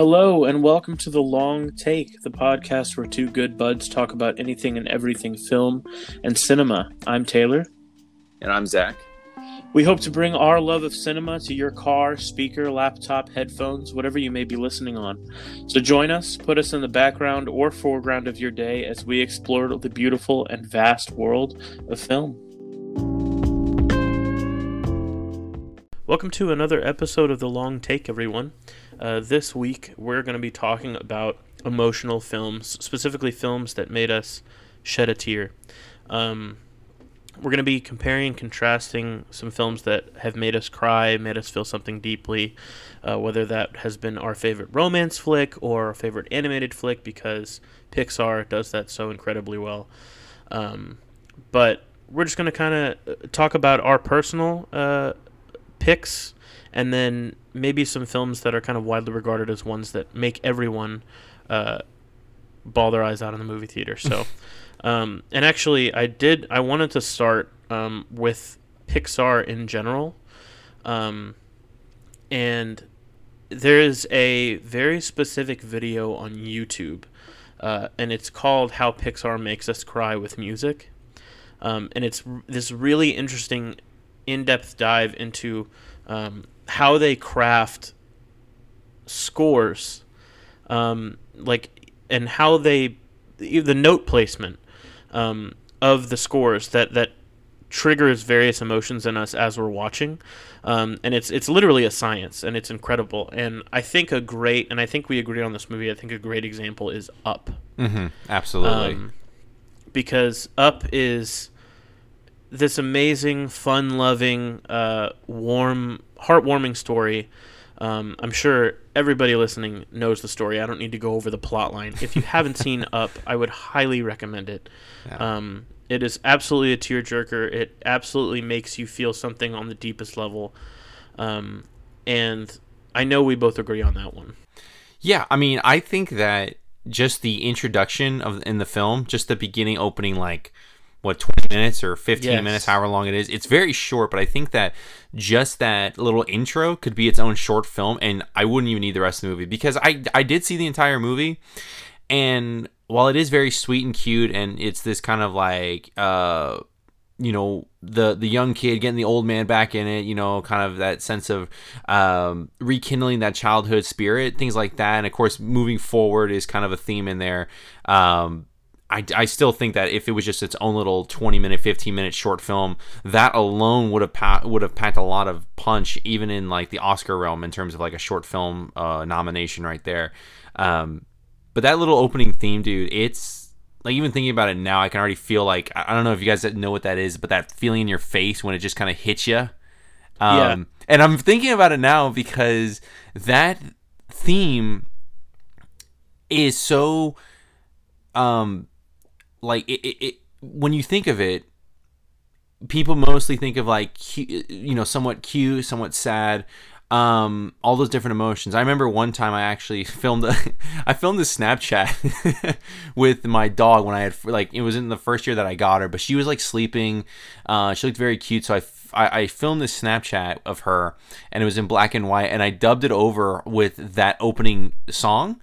Hello, and welcome to The Long Take, the podcast where two good buds talk about anything and everything film and cinema. I'm Taylor. And I'm Zach. We hope to bring our love of cinema to your car, speaker, laptop, headphones, whatever you may be listening on. So join us, put us in the background or foreground of your day as we explore the beautiful and vast world of film. Welcome to another episode of The Long Take, everyone. Uh, this week, we're going to be talking about emotional films, specifically films that made us shed a tear. Um, we're going to be comparing and contrasting some films that have made us cry, made us feel something deeply, uh, whether that has been our favorite romance flick or our favorite animated flick, because Pixar does that so incredibly well. Um, but we're just going to kind of talk about our personal uh, picks and then maybe some films that are kind of widely regarded as ones that make everyone uh, ball their eyes out in the movie theater. So. Um, and actually, I did. I wanted to start um, with Pixar in general, um, and there is a very specific video on YouTube, uh, and it's called "How Pixar Makes Us Cry with Music," um, and it's r- this really interesting, in-depth dive into um, how they craft scores, um, like and how they the note placement um, of the scores that that triggers various emotions in us as we're watching, um, and it's it's literally a science, and it's incredible. And I think a great, and I think we agree on this movie. I think a great example is Up. Mm-hmm. Absolutely. Um, because Up is this amazing, fun-loving, uh, warm, heartwarming story. Um, I'm sure everybody listening knows the story. I don't need to go over the plot line. If you haven't seen Up, I would highly recommend it. Yeah. Um, it is absolutely a tearjerker. It absolutely makes you feel something on the deepest level. Um, and I know we both agree on that one. yeah, I mean, I think that just the introduction of in the film, just the beginning opening like what 20 minutes or 15 Yes. minutes however long it is it's very short but i think that just that little intro could be its own short film and i wouldn't even need the rest of the movie because i i did see the entire movie and while it is very sweet and cute and it's this kind of like uh you know the the young kid getting the old man back in it you know kind of that sense of um, rekindling that childhood spirit things like that and of course moving forward is kind of a theme in there um, I, I still think that if it was just its own little 20 minute 15 minute short film that alone would have pa- would have packed a lot of punch even in like the oscar realm in terms of like a short film uh, nomination right there um, but that little opening theme dude it's like even thinking about it now i can already feel like i don't know if you guys know what that is but that feeling in your face when it just kind of hits you um, Yeah. and i'm thinking about it now because that theme is so um like it, it, it when you think of it people mostly think of like you know somewhat cute somewhat sad um all those different emotions. I remember one time i actually filmed a i filmed a snapchat with my dog when i had like it was in the first year that i got her but she was like sleeping uh she looked very cute so I I filmed this Snapchat of her, and it was in black and white, and I dubbed it over with that opening song,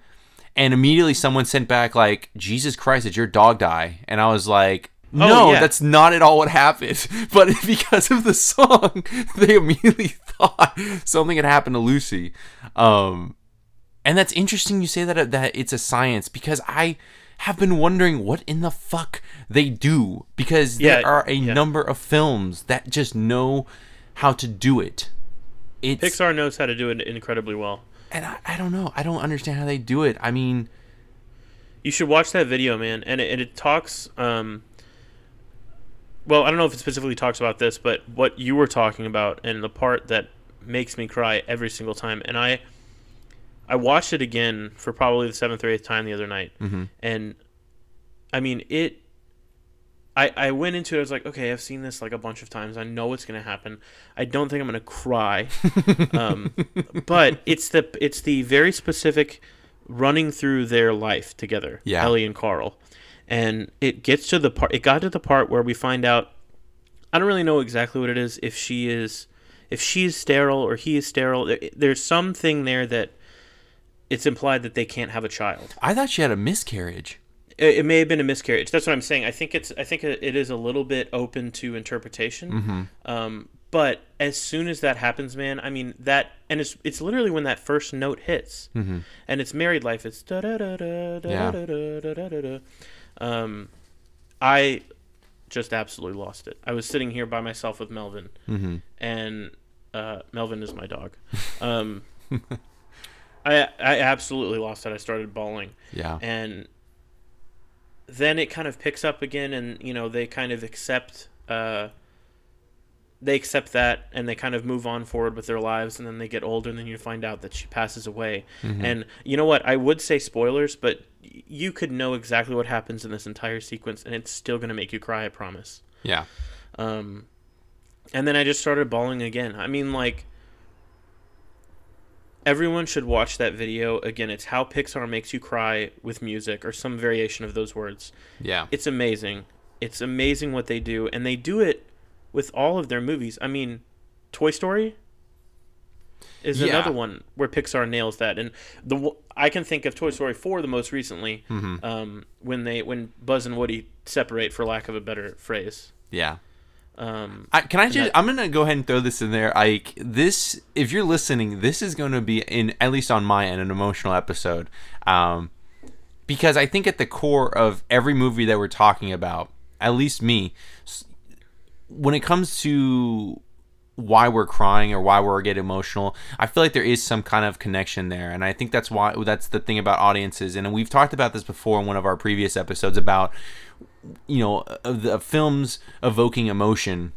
and immediately someone sent back like, "Jesus Christ, did your dog die?" And I was like, "No, yeah. that's not at all what happened." But because of the song, they immediately thought something had happened to Lucy. Um, and that's interesting you say that that it's a science because I have been wondering what in the fuck they do because there are a yeah. number of films that just know how to do it. It's Pixar knows how to do it incredibly well. And I, I don't know. I don't understand how they do it. I mean, You should watch that video, man. And it, and it talks. Um, well, I don't know if it specifically talks about this, but what you were talking about and the part that makes me cry every single time. And I, I watched it again for probably the seventh or eighth time the other night, Mhm. and I mean it. I, I went into it. I was like, okay, I've seen this like a bunch of times. I know what's gonna happen. I don't think I'm gonna cry, um, but it's the it's the very specific running through their life together, Yeah. Ellie and Carl, and it gets to the part. It got to the part where we find out. I don't really know exactly what it is. If she is, if she's sterile or he is sterile, there, there's something there that it's implied that they can't have a child. I thought she had a miscarriage. It, it may have been a miscarriage. That's what I'm saying. I think it's I think it is a little bit open to interpretation. Mm-hmm. Um, but as soon as that happens, man, I mean that, and it's it's literally when that first note hits, Mm-hmm. and it's married life. It's da da da da da da da da da da. Um, I just absolutely lost it. I was sitting here by myself with Melvin, Mm-hmm. and uh, Melvin is my dog. Um, I I absolutely lost it. I started bawling, Yeah. and then it kind of picks up again, and you know they kind of accept. Uh, they accept that and they kind of move on forward with their lives and then they get older and then you find out that she passes away Mm-hmm. and you know what i would say spoilers but you could know exactly what happens in this entire sequence and it's still going to make you cry i promise Yeah. um, and then I just started bawling again. I mean, like, everyone should watch that video. Again, it's how Pixar makes you cry with music or some variation of those words. Yeah. It's amazing. It's amazing what they do, and they do it with all of their movies. I mean, Toy Story is Yeah. another one where Pixar nails that, and the I can think of Toy Story four the most recently, Mm-hmm. um, when they when Buzz and Woody separate, for lack of a better phrase. Yeah. Um, I, can I just? that- I'm gonna go ahead and throw this in there. Like this, if you're listening, this is going to be in at least on my end an emotional episode, um, because I think at the core of every movie that we're talking about, at least me, when it comes to why we're crying or why we're getting emotional, I feel like there is some kind of connection there, and I think that's why that's the thing about audiences. And we've talked about this before in one of our previous episodes about you know of the films evoking emotion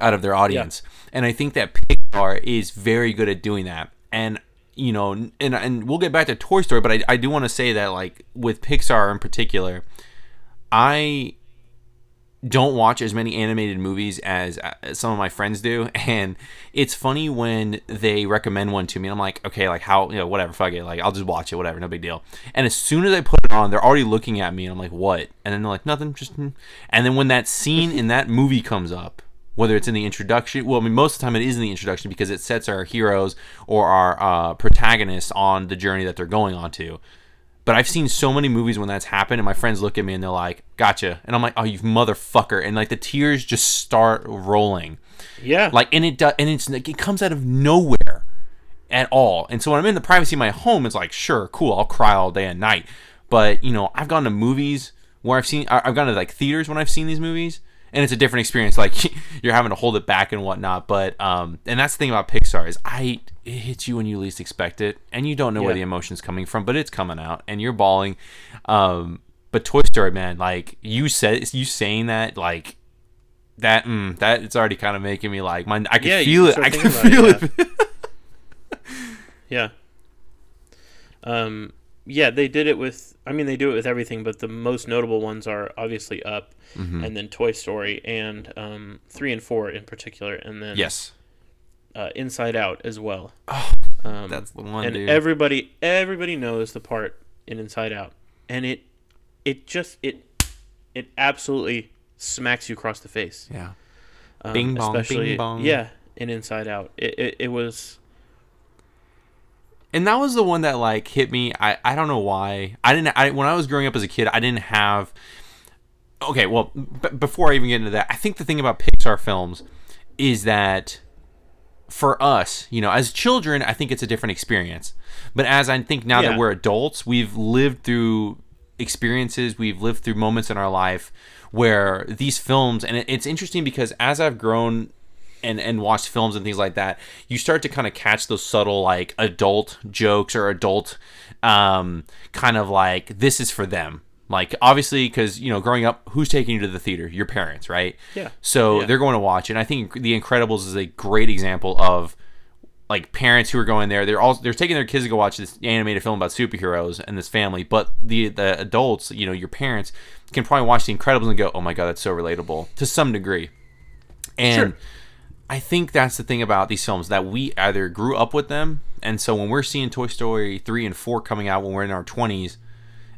out of their audience. And i think that pixar is very good at doing that. And you know and and we'll get back to toy story but i, I do want to say that like with pixar in particular i don't watch as many animated movies as, as some of my friends do and it's funny when they recommend one to me i'm like okay like how you know whatever fuck it like i'll just watch it whatever no big deal. And as soon as i put it on they're already looking at me and i'm like what? And then they're like nothing just hmm." and then when that scene in that movie comes up whether it's in the introduction well i mean most of the time it is in the introduction because it sets our heroes or our uh, protagonists on the journey that they're going on to but I've seen so many movies when that's happened, and my friends look at me and they're like, "Gotcha," and I'm like, "Oh, you motherfucker!" And like the tears just start rolling, yeah, like, and it does, and it's like it comes out of nowhere at all. And so when I'm in the privacy of my home, it's like, sure, cool, I'll cry all day and night. But you know, I've gone to movies where I've seen, I've gone to like theaters when I've seen these movies, and it's a different experience. Like you're having to hold it back and whatnot. But um, and that's the thing about Pixar is I it hits you when you least expect it, and you don't know where the emotion's coming from, but it's coming out, and you're bawling. Um, but Toy Story, man, like you said, you saying that, like that, mm, that it's already kind of making me like, my, I can Yeah, feel it, I can feel it, it. yeah. Um, yeah, they did it with. I mean, they do it with everything, but the most notable ones are obviously Up, Mm-hmm. and then Toy Story, and um, three and four in particular, and then yes, uh, Inside Out as well. Oh, um, that's the one, and dude. everybody everybody knows the part in Inside Out, and it it just it it absolutely smacks you across the face. yeah, Um, Bing bong, bing bong. Yeah, in Inside Out, it it, it was. And that was the one that like hit me. I I don't know why. I didn't. I when I was growing up as a kid, I didn't have. Okay, well, b- before I even get into that, I think the thing about Pixar films is that for us, you know, as children, I think it's a different experience. But as I think now Yeah. that we're adults, we've lived through experiences, we've lived through moments in our life where these films, and it's interesting because as I've grown and and watched films and things like that, you start to kind of catch those subtle like adult jokes or adult um, kind of like this is for them. Like obviously, because you know, growing up, who's taking you to the theater? Your parents, right? Yeah. So Yeah. they're going to watch, and I think The Incredibles is a great example of like parents who are going there. They're all they're taking their kids to go watch this animated film about superheroes and this family, but the the adults, you know, your parents can probably watch The Incredibles and go, "Oh my god, that's so relatable" to some degree. And Sure. I think that's the thing about these films that we either grew up with them, and so when we're seeing Toy Story three and four coming out when we're in our twenties,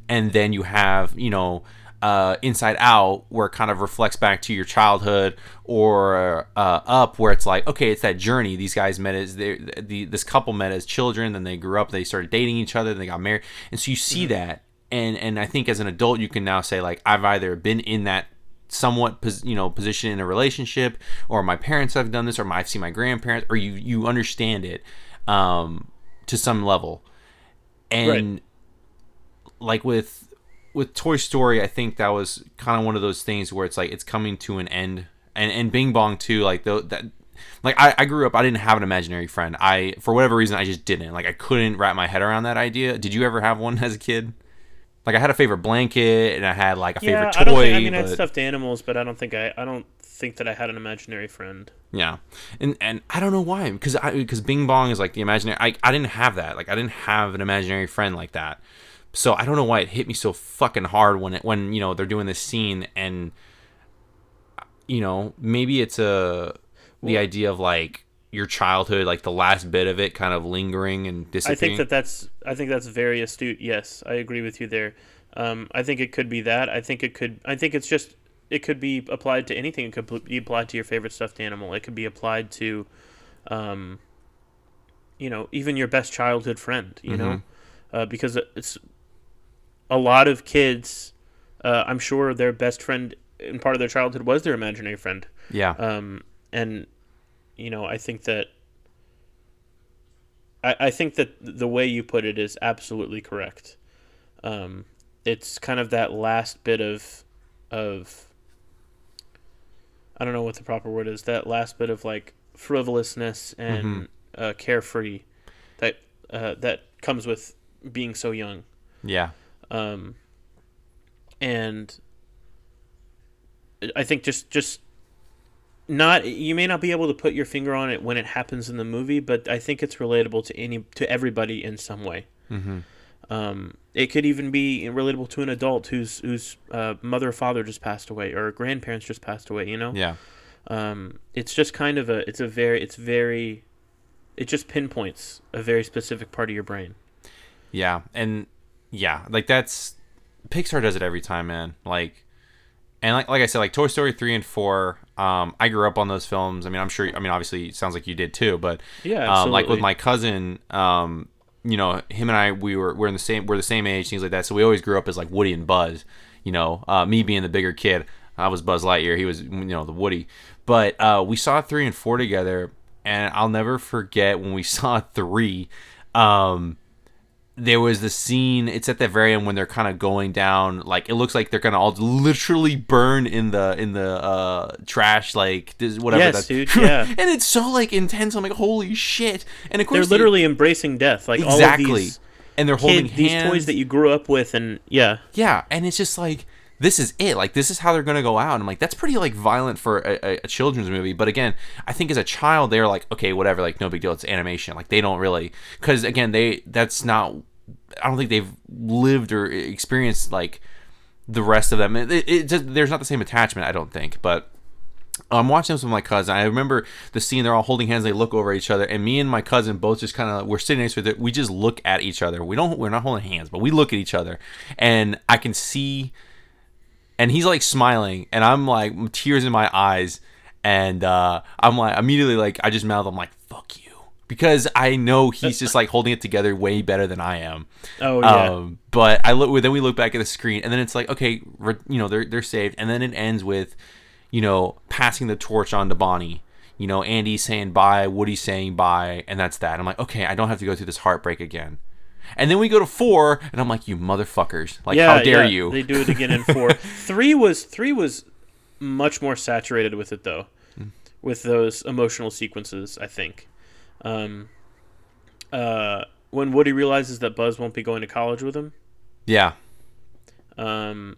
and then you have you know uh, Inside Out, where it kind of reflects back to your childhood, or uh, Up, where it's like, okay, it's that journey. These guys met as they, the this couple met as children, then they grew up, they started dating each other, then they got married, and so you see mm-hmm. that, and and I think as an adult, you can now say like, I've either been in that somewhat you know position in a relationship or my parents have done this or my, i've seen my grandparents or you you understand it um, to some level. And right. like with with toy story i think that was kind of one of those things where it's like it's coming to an end and and bing bong too like though that like I, I grew up i didn't have an imaginary friend. I for whatever reason i just didn't. Like i couldn't wrap my head around that idea. Did you ever have one as a kid like I had a favorite blanket and I had like a yeah, favorite toy. I, don't think, I mean, but... I had stuffed animals, but I don't think I I don't think that I had an imaginary friend. Yeah, and and I don't know why because I because Bing Bong is like the imaginary. I I didn't have that. Like I didn't have an imaginary friend like that. So I don't know why it hit me so fucking hard when it when you know they're doing this scene and you know maybe it's a the well, idea of like your childhood, like the last bit of it, kind of lingering and disappearing. I think that that's I think that's very astute. Yes, I agree with you there. Um, I think it could be that. I think it could. I think it's just it could be applied to anything. It could be applied to your favorite stuffed animal. It could be applied to, um, you know, even your best childhood friend. You mm-hmm. know, uh, because it's a lot of kids. Uh, I'm sure their best friend in part of their childhood was their imaginary friend. Yeah. Um, and you know, I think that I, I think that the way you put it is absolutely correct. Um, it's kind of that last bit of of I don't know what the proper word is. That last bit of like frivolousness and mm-hmm. uh, carefree that uh, that comes with being so young. Yeah. Um, and I think just just not you may not be able to put your finger on it when it happens in the movie, but I think it's relatable to any to everybody in some way. Mm-hmm. Um, it could even be relatable to an adult whose whose uh, mother or father just passed away or grandparents just passed away. You know. Yeah. Um, it's just kind of a it's a very it's very it just pinpoints a very specific part of your brain. Yeah, and yeah, like that's Pixar does it every time, man. Like and like like I said, like Toy Story three and four, um, I grew up on those films. I mean, I'm sure. I mean, obviously, it sounds like you did too. But yeah, um, like with my cousin, um, you know, him and I, we were we're in the same we're the same age, things like that. So we always grew up as like Woody and Buzz. You know, uh, me being the bigger kid, I was Buzz Lightyear. He was you know the Woody. But uh, we saw three and four together, and I'll never forget when we saw three. Um, there was the scene it's at the very end when they're kind of going down like it looks like they're gonna all literally burn in the in the uh trash like this whatever yes, dude, yeah. And it's so like intense i'm like holy shit. And of course they're literally embracing death like exactly all of these and they're holding kid, hands. these toys that you grew up with and yeah. Yeah and it's just like this is it like this is how they're gonna go out and i'm like that's pretty like violent for a, a, children's movie but again i think as a child they're like okay whatever like no big deal it's animation like they don't really because again they that's not I don't think they've lived or experienced like the rest of them. It, it, it just, there's not the same attachment, I don't think. But I'm watching this with my cousin. I remember the scene; they're all holding hands. They look over each other, and me and my cousin both just kind of we're sitting next to it. We just look at each other. We don't. We're not holding hands, but we look at each other, and I can see. And he's like smiling, and I'm like tears in my eyes, and uh, I'm like immediately like I just mouth. I'm like fuck you because I know he's just like holding it together way better than I am. Oh yeah. Um, but I look then we look back at the screen and then it's like okay, you know they're they're saved and then it ends with, you know, passing the torch on to Bonnie. You know, Andy saying bye, Woody saying bye, and that's that. I'm like, okay, I don't have to go through this heartbreak again. And then we go to four, and I'm like, you motherfuckers! Like, yeah, how dare yeah. you? They do it again in four. three was three was much more saturated with it though, mm. with those emotional sequences. I think. Um, uh, when Woody realizes that Buzz won't be going to college with him. Yeah. Um,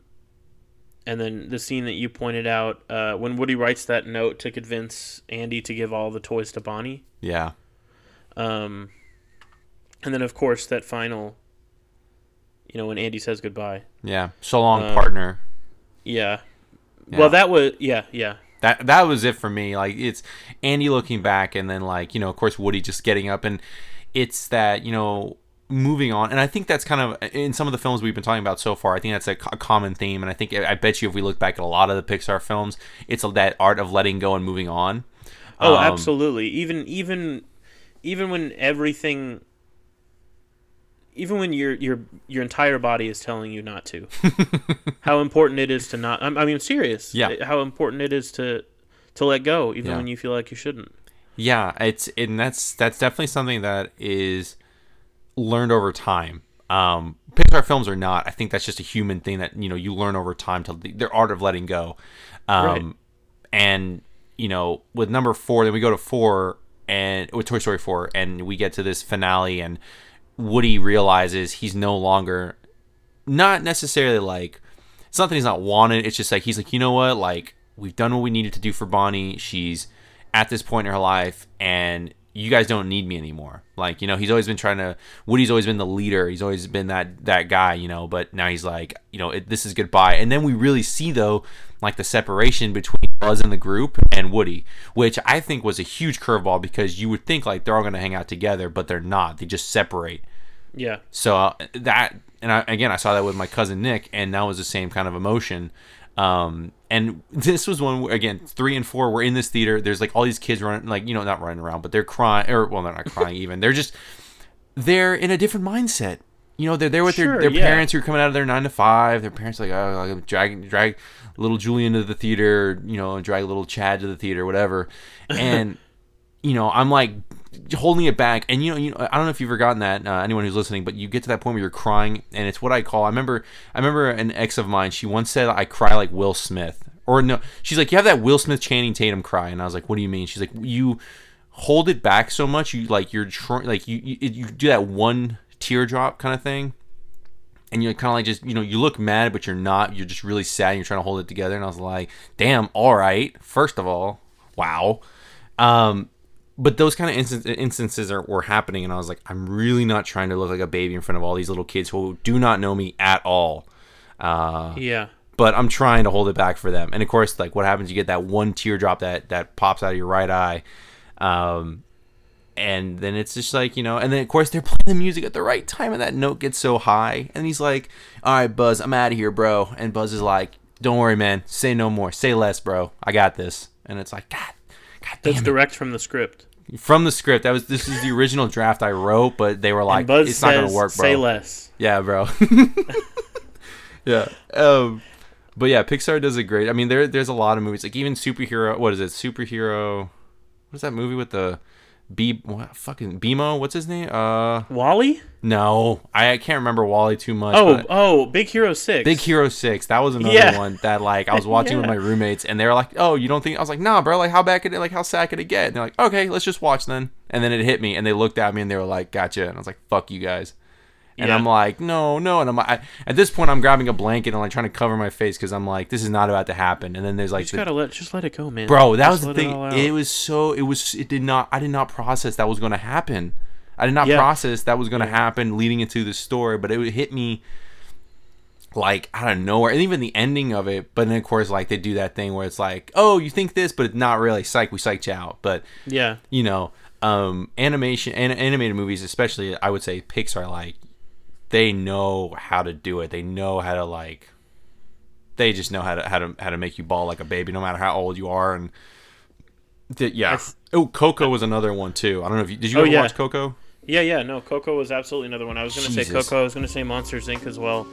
and then the scene that you pointed out uh, when Woody writes that note to convince Andy to give all the toys to Bonnie. Yeah. Um, and then of course that final. You know when Andy says goodbye. Yeah. So long, uh, partner. Yeah. yeah. Well, that was yeah yeah that that was it for me. Like it's Andy looking back, and then like you know, of course, Woody just getting up, and it's that you know moving on, and I think that's kind of in some of the films we've been talking about so far. I think that's a, a common theme, and I think I bet you if we look back at a lot of the Pixar films, it's that art of letting go and moving on. Oh, Um, absolutely. Even even even when everything even when your your your entire body is telling you not to. how important it is to not I'm, I mean serious. Yeah. How important it is to to let go even Yeah. when you feel like you shouldn't. Yeah, it's and that's that's definitely something that is learned over time. Um, Pixar films are not. I think that's just a human thing that you know you learn over time to their art of letting go. Um, Right. And you know, with number four, then we go to four and with Toy Story four, and we get to this finale, and Woody realizes he's no longer not necessarily like it's not that he's not wanted. It's just like he's like, you know what? Like we've done what we needed to do for Bonnie. She's at this point in her life, and you guys don't need me anymore. Like you know, he's always been trying to. Woody's always been the leader. He's always been that that guy, you know. But now he's like, you know, it, this is goodbye. And then we really see though, like the separation between Buzz and the group and Woody, which I think was a huge curveball because you would think like they're all going to hang out together, but they're not. They just separate. Yeah. So uh, that, and I, again, I saw that with my cousin Nick, and that was the same kind of emotion. Um, and this was one where, again, three and four were in this theater. There's like all these kids running, like you know, not running around, but they're crying, or well, they're not crying even. They're just they're in a different mindset. You know, they're there with Sure, their, their yeah. parents who are coming out of their nine to five. Their parents are like, oh, like, drag drag little Julian to the theater, you know, drag little Chad to the theater, whatever. And you know, I'm like holding it back, and you know, you know, I don't know if you've forgotten that, uh, anyone who's listening, but you get to that point where you're crying, and it's what I call. I remember, I remember an ex of mine. She once said, "I cry like Will Smith," or no, she's like, "You have that Will Smith, Channing Tatum cry," and I was like, "What do you mean?" She's like, "You hold it back so much, you like you're trying, like you, you you do that one teardrop kind of thing." And you're kind of like just you know you look mad but you're not. You're just really sad and you're trying to hold it together. And i was like damn all right first of all wow. Um but those kind of instan- instances are, were happening and i was like i'm really not trying to look like a baby in front of all these little kids who do not know me at all. Uh, Yeah. but i'm trying to hold it back for them. And of course like what happens? You get that one teardrop that that pops out of your right eye. Um and then it's just like you know and then of course they're playing the music at the right time and that note gets so high and he's like all right buzz i'm out of here bro and buzz is like don't worry man say no more say less bro i got this and it's like god god That's it. direct from the script. from the script that was this is the original draft i wrote but they were like Buzz it's says, not gonna work bro say less. yeah, bro. yeah. Um, but yeah, Pixar does a great. I mean, there there's a lot of movies like even superhero. What is it? Superhero. What's that movie with the B? What fucking BMO? What's his name? Uh, WALL-E? no, I, I can't remember WALL-E too much. Oh, oh, Big Hero 6. Big Hero Six. That was another Yeah. one that like I was watching with my roommates and they were like, "Oh, you don't think?" I was like, "Nah, bro. Like, how bad could it? Like, how sad could it get?" And they're like, "Okay, let's just watch then." And then it hit me and they looked at me and they were like, "Gotcha." And I was like, "Fuck you guys." And Yeah. I'm like, no, no. And I'm I, at this point, I'm grabbing a blanket and like trying to cover my face because I'm like, this is not about to happen. And then there's You like, just the- gotta let just let it go, man. bro, that Just was the thing. It. It, was so, it was, it did not, I did not process that was going to happen. I did not Yeah. process that was going to happen leading into the story, but it hit me like out of nowhere. And even the ending of it. But then, of course, like they do that thing where it's like, oh, you think this, but it's not really. Psych, we psyched you out. But yeah. you know, um, animation and animated movies, especially I would say Pixar, like they know how to do it. They know how to like. They just know how to how to how to make you ball like a baby, no matter how old you are. And th- yeah. oh, Coco was another one too. I don't know if you did you Oh, ever yeah. watch Coco? Yeah, yeah, no, Coco was absolutely another one. I was gonna say Coco. I was gonna say Monsters Inc. as well.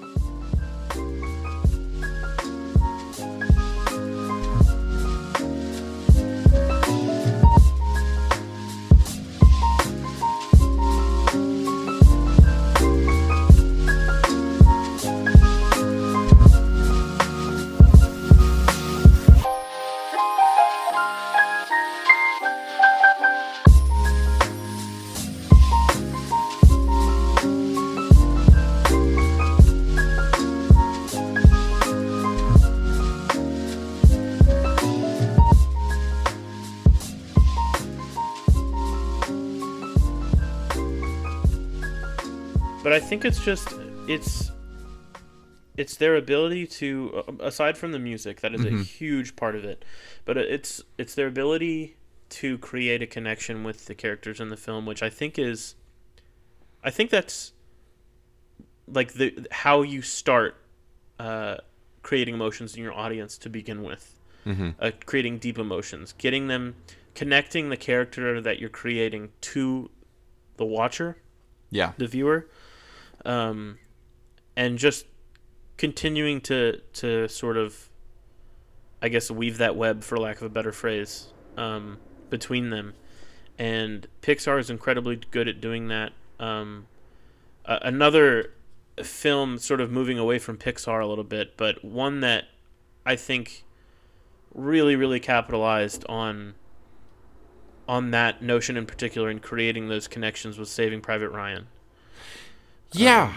But I think it's just it's it's their ability to uh, aside from the music that is a huge part of it, but it's it's their ability to create a connection with the characters in the film, which I think is I think that's like the how you start uh, creating emotions in your audience to begin with, Mm-hmm. uh, creating deep emotions, getting them connecting the character that you're creating to the watcher, Yeah. the viewer, um, and just continuing to to sort of, I guess, weave that web, for lack of a better phrase, um, between them. And Pixar is incredibly good at doing that. Um, uh, another film, sort of moving away from Pixar a little bit, but one that I think really, really capitalized on on that notion in particular in creating those connections with Saving Private Ryan. Yeah.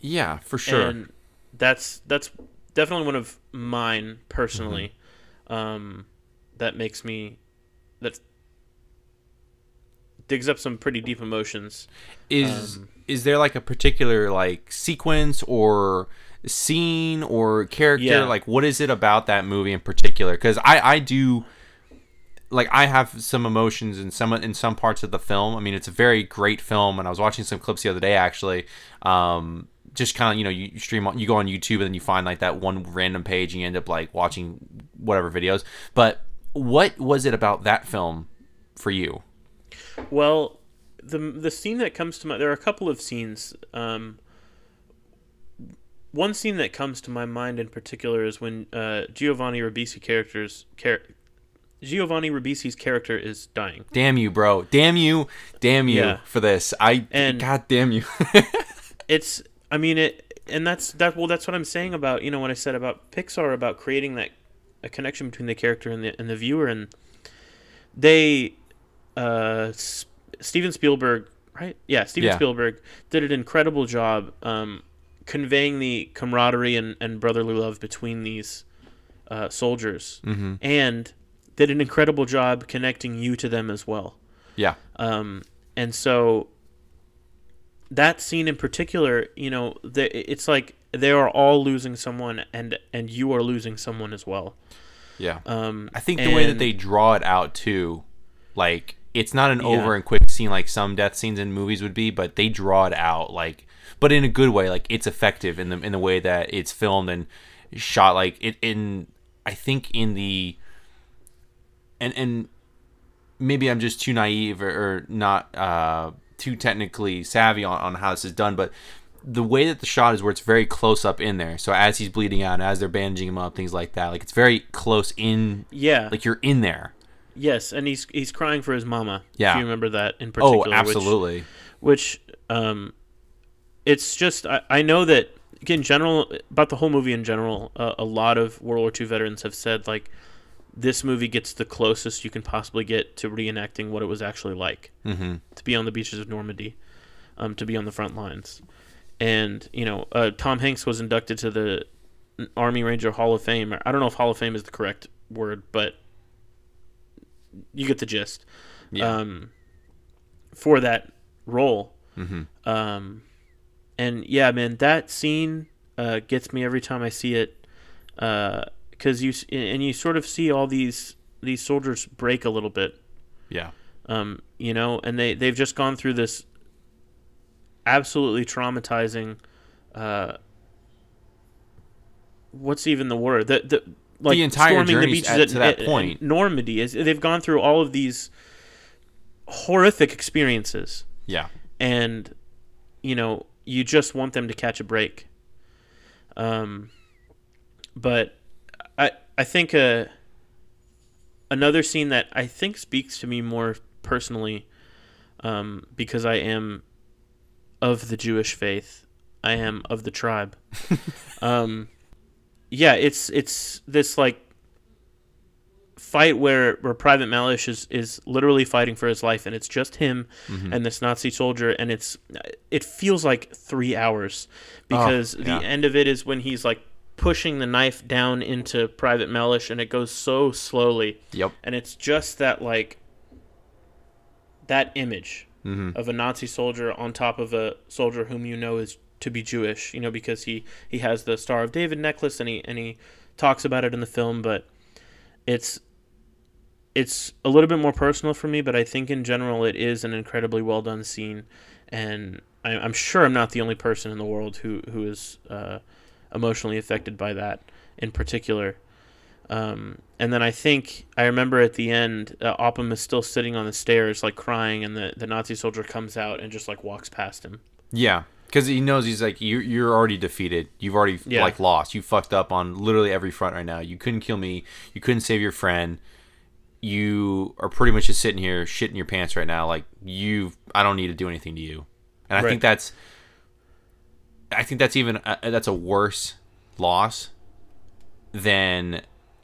yeah, for sure. And that's that's definitely one of mine personally. Mm-hmm. Um, that makes me that digs up some pretty deep emotions. is um, is there like a particular like sequence or scene or character Yeah. like what is it about that movie in particular because i i do like i have some emotions in some in some parts of the film. I mean it's a very great film and i was watching some clips the other day actually. Um just kind of you know you stream on you go on youtube and then you find like that one random page and you end up like watching whatever videos. But what was it about that film for you? Well, the the scene that comes to my there are a couple of scenes. Um, one scene that comes to my mind in particular is when uh, Giovanni Ribisi characters char- Giovanni Ribisi's character is dying. Damn you, bro. Damn you. Damn you Yeah. for this. I And- god damn you. It's I mean it and that's that well that's what I'm saying about you know what I said about Pixar about creating that a connection between the character and the and the viewer and they uh S- Steven Spielberg right yeah Steven Yeah. Spielberg did an incredible job um conveying the camaraderie and, and brotherly love between these uh, soldiers mm-hmm. and did an incredible job connecting you to them as well Yeah. um, and so that scene in particular, you know, the, it's like they are all losing someone, and and you are losing someone as well. Yeah. Um, I think the way that they draw it out too, like it's not an Yeah. over and quick scene like some death scenes in movies would be, but they draw it out like but in a good way, like it's effective in the in the way that it's filmed and shot like it in I think in the and and maybe I'm just too naive or, or not uh, too technically savvy on, on how this is done, but the way that the shot is where it's very close up in there. So as he's bleeding out, and as they're bandaging him up, things like that, like it's very close in, yeah, like you're in there. yes, and he's he's crying for his mama. Yeah. if you remember that in Oh, particular. which- absolutely. Which, um, it's just I, I know that in general about the whole movie in general, uh, a lot of World War II veterans have said like this movie gets the closest you can possibly get to reenacting what it was actually like. hmm to be on the beaches of Normandy, um, to be on the front lines. And you know, uh, Tom Hanks was inducted to the Army Ranger Hall of Fame. I don't know if Hall of Fame is the correct word, but you get the gist. Yeah. Um, for that role, hmm um, and yeah, man, that scene uh, gets me every time I see it, because you and you sort of see all these these soldiers break a little bit yeah. um, you know, and they they've just gone through this absolutely traumatizing. Uh, what's even the word? The the like entire storming the beaches at- at, to that at- at point. Normandy is they've gone through all of these horrific experiences, Yeah. and you know you just want them to catch a break. Um, but I think uh another scene that I think speaks to me more personally, um, because I am of the Jewish faith. I am of the tribe. um, yeah, it's it's this like fight where where Private Mellish is is literally fighting for his life, and it's just him Mhm. and this Nazi soldier, and it's it feels like three hours because yeah. the end of it is when he's like pushing the knife down into Private Mellish, and it goes so slowly, Yep. and it's just that like that image hmm of a Nazi soldier on top of a soldier whom you know is to be Jewish, you know, because he he has the Star of David necklace and he and he talks about it in the film, but it's it's a little bit more personal for me, but I think in general it is an incredibly well done scene. And I, I'm sure I'm not the only person in the world who who is uh, emotionally affected by that in particular. Um, and then I think I remember at the end, uh, Upham is still sitting on the stairs, like crying, and the, the Nazi soldier comes out and just like walks past him. Yeah, because he knows he's like you're you're already defeated. You've already Yeah. like lost. You fucked up on literally every front right now. You couldn't kill me. You couldn't save your friend. You are pretty much just sitting here shitting your pants right now. Like you, I don't need to do anything to you. And I Right. think that's, I think that's even uh, that's a worse loss than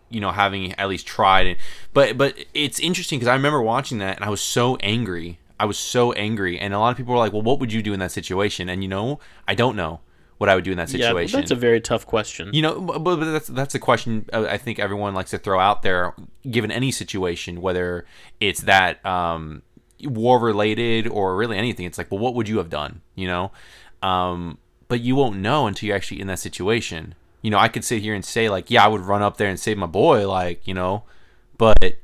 you know having at least tried and but but it's interesting because i remember watching that and i was so angry. I was so angry and a lot of people were like well what would you do in that situation? And you know i don't know what i would do in that situation Yeah, that's a very tough question. you know but, but that's that's a question uh, i think everyone likes to throw out there given any situation whether it's that um war related or really anything. It's like well what would you have done? You know? Um but you won't know until you're actually in that situation. You know i could sit here and say like yeah i would run up there and save my boy like you know but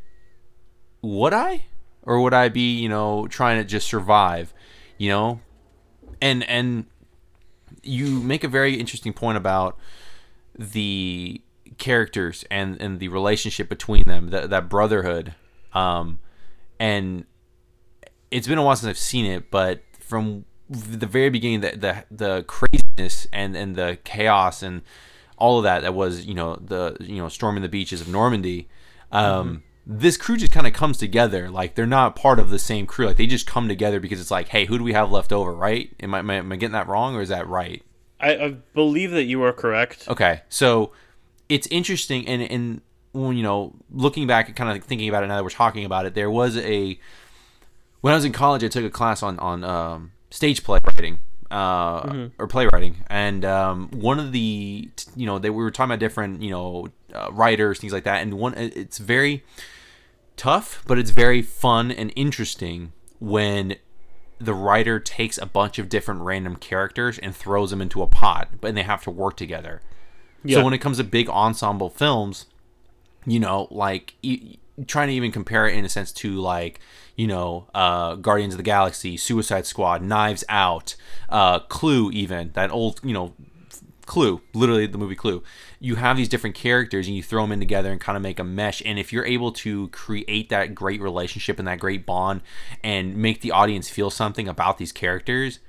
would i? Or would i be you know trying to just survive you know? And and you make a very interesting point about the characters and and the relationship between them that that brotherhood. Um and it's been a while since I've seen it but from the very beginning the the, the craziness and and the chaos and all of that that was you know the you know storming the beaches of Normandy um this crew just kind of comes together. Like they're not part of the same crew. Like they just come together because it's like hey who do we have left over right? Am I, am I, am I getting that wrong or is that right? I, I believe that you are correct. Okay, so it's interesting, and and when you know looking back and kind of thinking about it now that we're talking about it, there was a when I was in college, I took a class on on um, stage playwriting. Uh, or playwriting, and um, one of the you know they we were talking about different you know uh, writers things like that, and one it's very tough, but it's very fun and interesting when the writer takes a bunch of different random characters and throws them into a pot, but and they have to work together. Yeah. So when it comes to big ensemble films, you know, like e- trying to even compare it in a sense to like, you know, uh, Guardians of the Galaxy, Suicide Squad, Knives Out, uh, Clue, even that old, you know, Clue, literally the movie Clue. You have these different characters and you throw them in together and kind of make a mesh. And if you're able to create that great relationship and that great bond and make the audience feel something about these characters,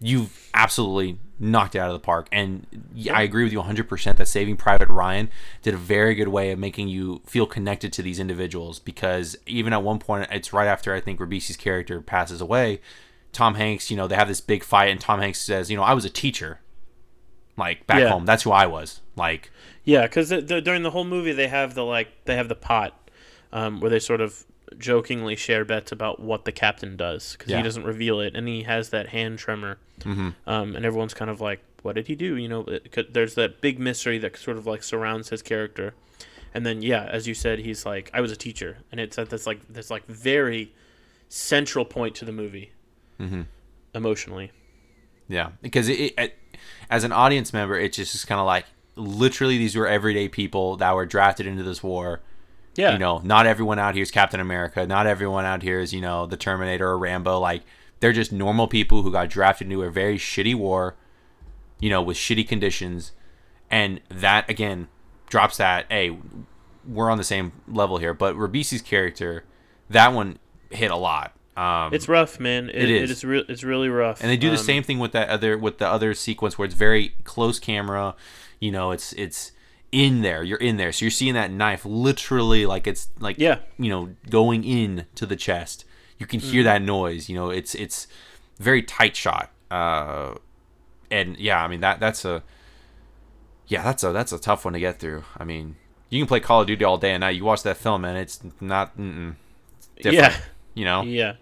you've absolutely knocked it out of the park. And I agree with you 100% that Saving Private Ryan did a very good way of making you feel connected to these individuals because even at one point, it's right after I think Ribisi's character passes away. Tom Hanks, you know, they have this big fight, and Tom Hanks says, you know, I was a teacher, like back Yeah. home. That's who I was. Like, Yeah, because during the whole movie they have the like they have the pot, um, where they sort of jokingly share bets about what the captain does because Yeah. he doesn't reveal it and he has that hand tremor, mm-hmm. um, and everyone's kind of like, what did he do? You know, it, 'cause there's that big mystery that sort of like surrounds his character, and then yeah, as you said, he's like, I was a teacher, and it's at this like this like very central point to the movie, Mm-hmm. emotionally. Yeah, because it, it, as an audience member, it's just kind of like literally these were everyday people that were drafted into this war. Yeah, You know, not everyone out here is Captain America. Not everyone out here is you know the Terminator or Rambo. Like they're just normal people who got drafted into a very shitty war. You know, with shitty conditions, and that again drops that. Hey, we're on the same level here. But Ribisi's character, that one hit a lot. Um, it's rough, man. It, It is. It is re- it's really rough. and they do the Um, same thing with that other with the other sequence where it's very close camera you know it's it's in there you're in there so you're seeing that knife literally like it's like Yeah. you know going in to the chest you can hear that noise you know it's it's very tight shot uh and yeah i mean that that's a yeah that's a that's a tough one to get through i mean you can play call of duty all day and night you watch that film and it's not it's Yeah. you know Yeah,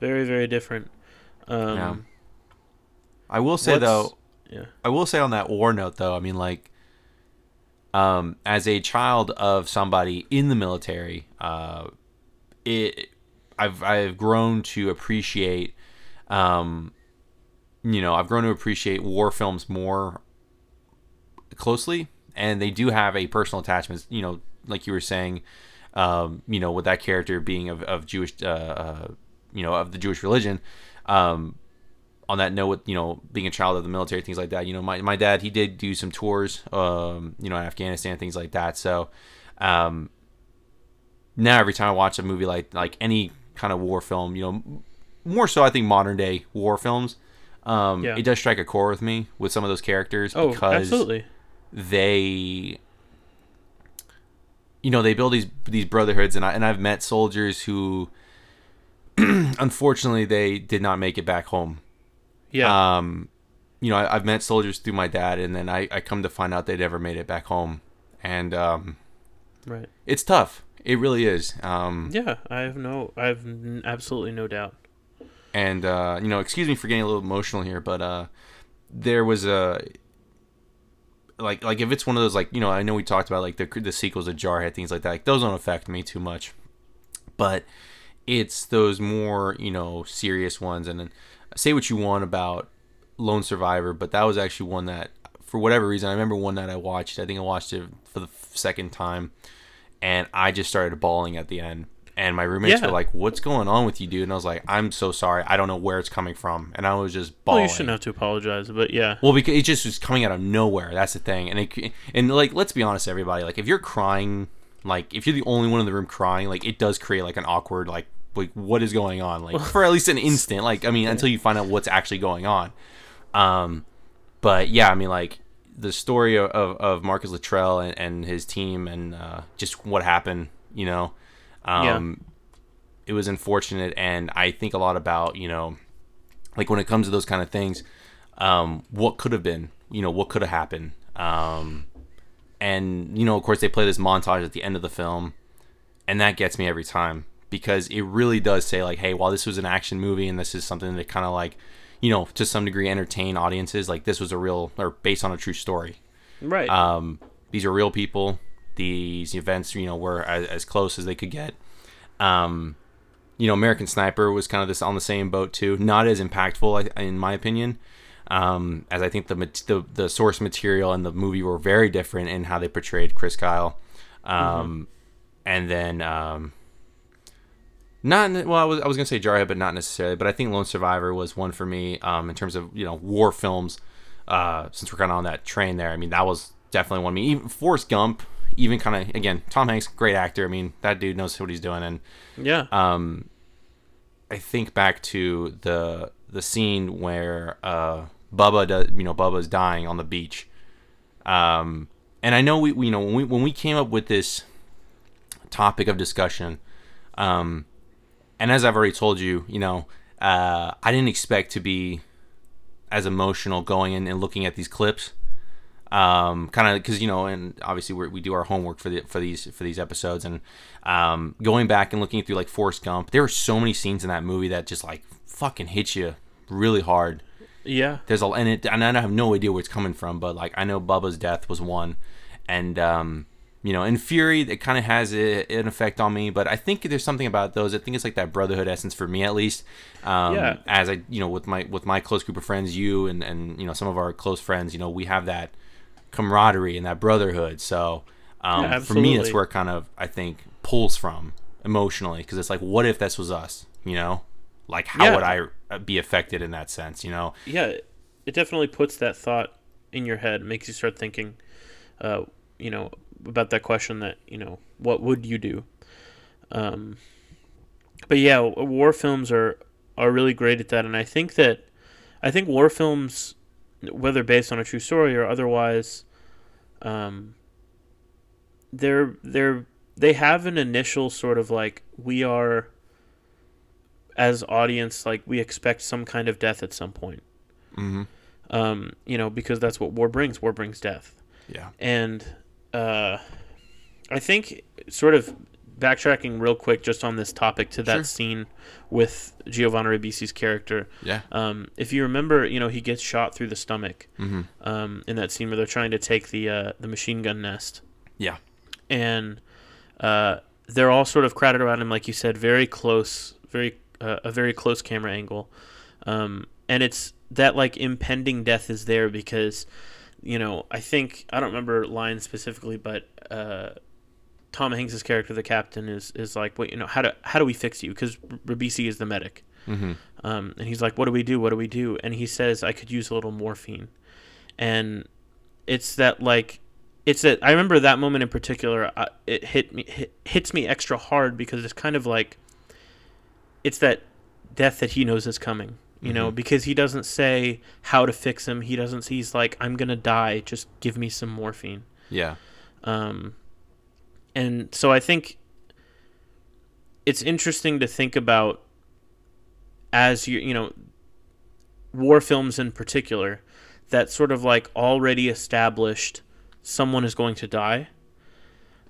very very different. Um, Yeah. I will say What's- though, yeah. I will say on that war note though, I mean like um as a child of somebody in the military, uh it I've I've grown to appreciate um you know, I've grown to appreciate war films more closely and they do have a personal attachment, you know, like you were saying um, you know, with that character being of, of Jewish, uh, uh, you know, of the Jewish religion, um, on that note, with you know being a child of the military, things like that. You know, my my dad he did do some tours, um, you know, in Afghanistan, things like that. So, um, now every time I watch a movie like like any kind of war film, you know, more so I think modern day war films, um, Yeah. it does strike a chord with me with some of those characters Oh, because absolutely. they you know they build these these brotherhoods and I and I've met soldiers who unfortunately they did not make it back home. Yeah. Um you know, I, I've met soldiers through my dad and then I, I come to find out they'd never made it back home. And um right. it's tough. It really is. Um Yeah. I have no. I have n- absolutely no doubt. and uh, you know, excuse me for getting a little emotional here, but uh, there was a like like if it's one of those like you know I know we talked about like the the sequels of Jarhead things like that like those don't affect me too much, but it's those more you know serious ones and then say what you want about Lone Survivor, but that was actually one that for whatever reason I remember one that I watched I think I watched it for the second time and I just started bawling at the end. And my roommates Yeah. were like, "What's going on with you, dude?" And I was like, "I'm so sorry. I don't know where it's coming from." And I was just bawling. Well, you shouldn't have to apologize, but yeah. Well, because it just was coming out of nowhere. That's the thing. And it, and like, let's be honest, everybody. Like, if you're crying, like, if you're the only one in the room crying, like, it does create like an awkward, like, like what is going on? Like, for at least an instant. Like, I mean, until you find out what's actually going on. Um, but yeah, I mean, like, the story of, of, Marcus Luttrell and, and his team and uh, just what happened, you know, um, it was unfortunate. And I think a lot about, you know, like when it comes to those kind of things, um, what could have been, you know, what could have happened. Um, and, you know, of course, they play this montage at the end of the film, and that gets me every time because it really does say, like, hey, while this was an action movie and this is something that kind of like, you know, to some degree entertain audiences, like, this was a real or based on a true story. Right. Um, these are real people. These events, you know, were as, as close as they could get. Um, you know, American Sniper was kind of this on the same boat too. Not as impactful, in my opinion, um, as I think the, the the source material and the movie were very different in how they portrayed Chris Kyle. Um, And then, um, not well, I was I was gonna say Jarhead, but not necessarily. But I think Lone Survivor was one for me um, in terms of you know war films. Uh, since we're kind of on that train there, I mean that was definitely one. of me. Even Forrest Gump, even kind of again, Tom Hanks, great actor. I mean that dude knows what he's doing, and yeah. um, I think back to the the scene where uh, Bubba does, you know, Bubba's dying on the beach. Um, and I know we, we, you know, when we when we came up with this topic of discussion, um, and as I've already told you, you know, uh, I didn't expect to be as emotional going in and looking at these clips um, kind of because you know, and obviously we we do our homework for the for these for these episodes, and um, going back and looking through like Forrest Gump, there were so many scenes in that movie that just like fucking hit you really hard. yeah. There's a and it and I have no idea where it's coming from, but like I know Bubba's death was one, and um, you know, in Fury it kind of has a, an effect on me, but I think there's something about those. I think it's like that brotherhood essence for me at least. Um, Yeah. As I you know with my with my close group of friends, you and and you know some of our close friends, you know we have that camaraderie and that brotherhood. So um, Yeah, for me, that's where it kind of I think pulls from emotionally because it's like, what if this was us? You know, like how Yeah. would I uh, be affected in that sense? You know, yeah, it definitely puts that thought in your head, makes you start thinking, uh, you know, about that question that you know, what would you do? Um, but yeah, war films are are really great at that, and I think that I think war films, whether based on a true story or otherwise, um, they're they're they have an initial sort of like we are as audience like we expect some kind of death at some point mm-hmm. um, you know, because that's what war brings. War brings death, yeah, and uh, I think sort of backtracking real quick just on this topic to that Sure. scene with Giovanni Ribisi's character. yeah, Um, if you remember, you know, he gets shot through the stomach mm-hmm. um, in that scene where they're trying to take the uh, the machine gun nest, yeah, and uh, they're all sort of crowded around him, like you said, very close, very uh, a very close camera angle, um, and it's that like impending death is there because, you know, I think I don't remember lines specifically, but uh, Tom Hanks's character, the captain, is is like, wait, you know, how do how do we fix you? Because Ribisi is the medic, Mm-hmm. Um, and he's like, "What do we do? What do we do?" And he says, "I could use a little morphine." And it's that like, it's that I remember that moment in particular. I, it hit me hit, hits me extra hard because it's kind of like, it's that death that he knows is coming. You know, Mhm. because he doesn't say how to fix him. He doesn't. He's like, "I'm gonna die. Just give me some morphine." Yeah. Um, and so I think it's interesting to think about as you you know war films in particular that sort of like already established someone is going to die.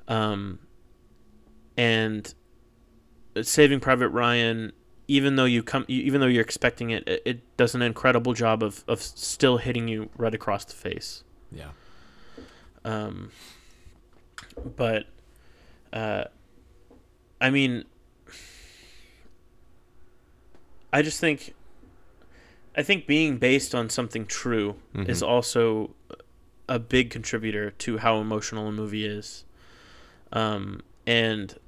Um, and Saving Private Ryan, even though you come, even though you're expecting it, it, it does an incredible job of, of still hitting you right across the face. Yeah. Um, but, uh, I mean, I just think, I think being based on something true is Mhm. also a big contributor to how emotional a movie is. Um, and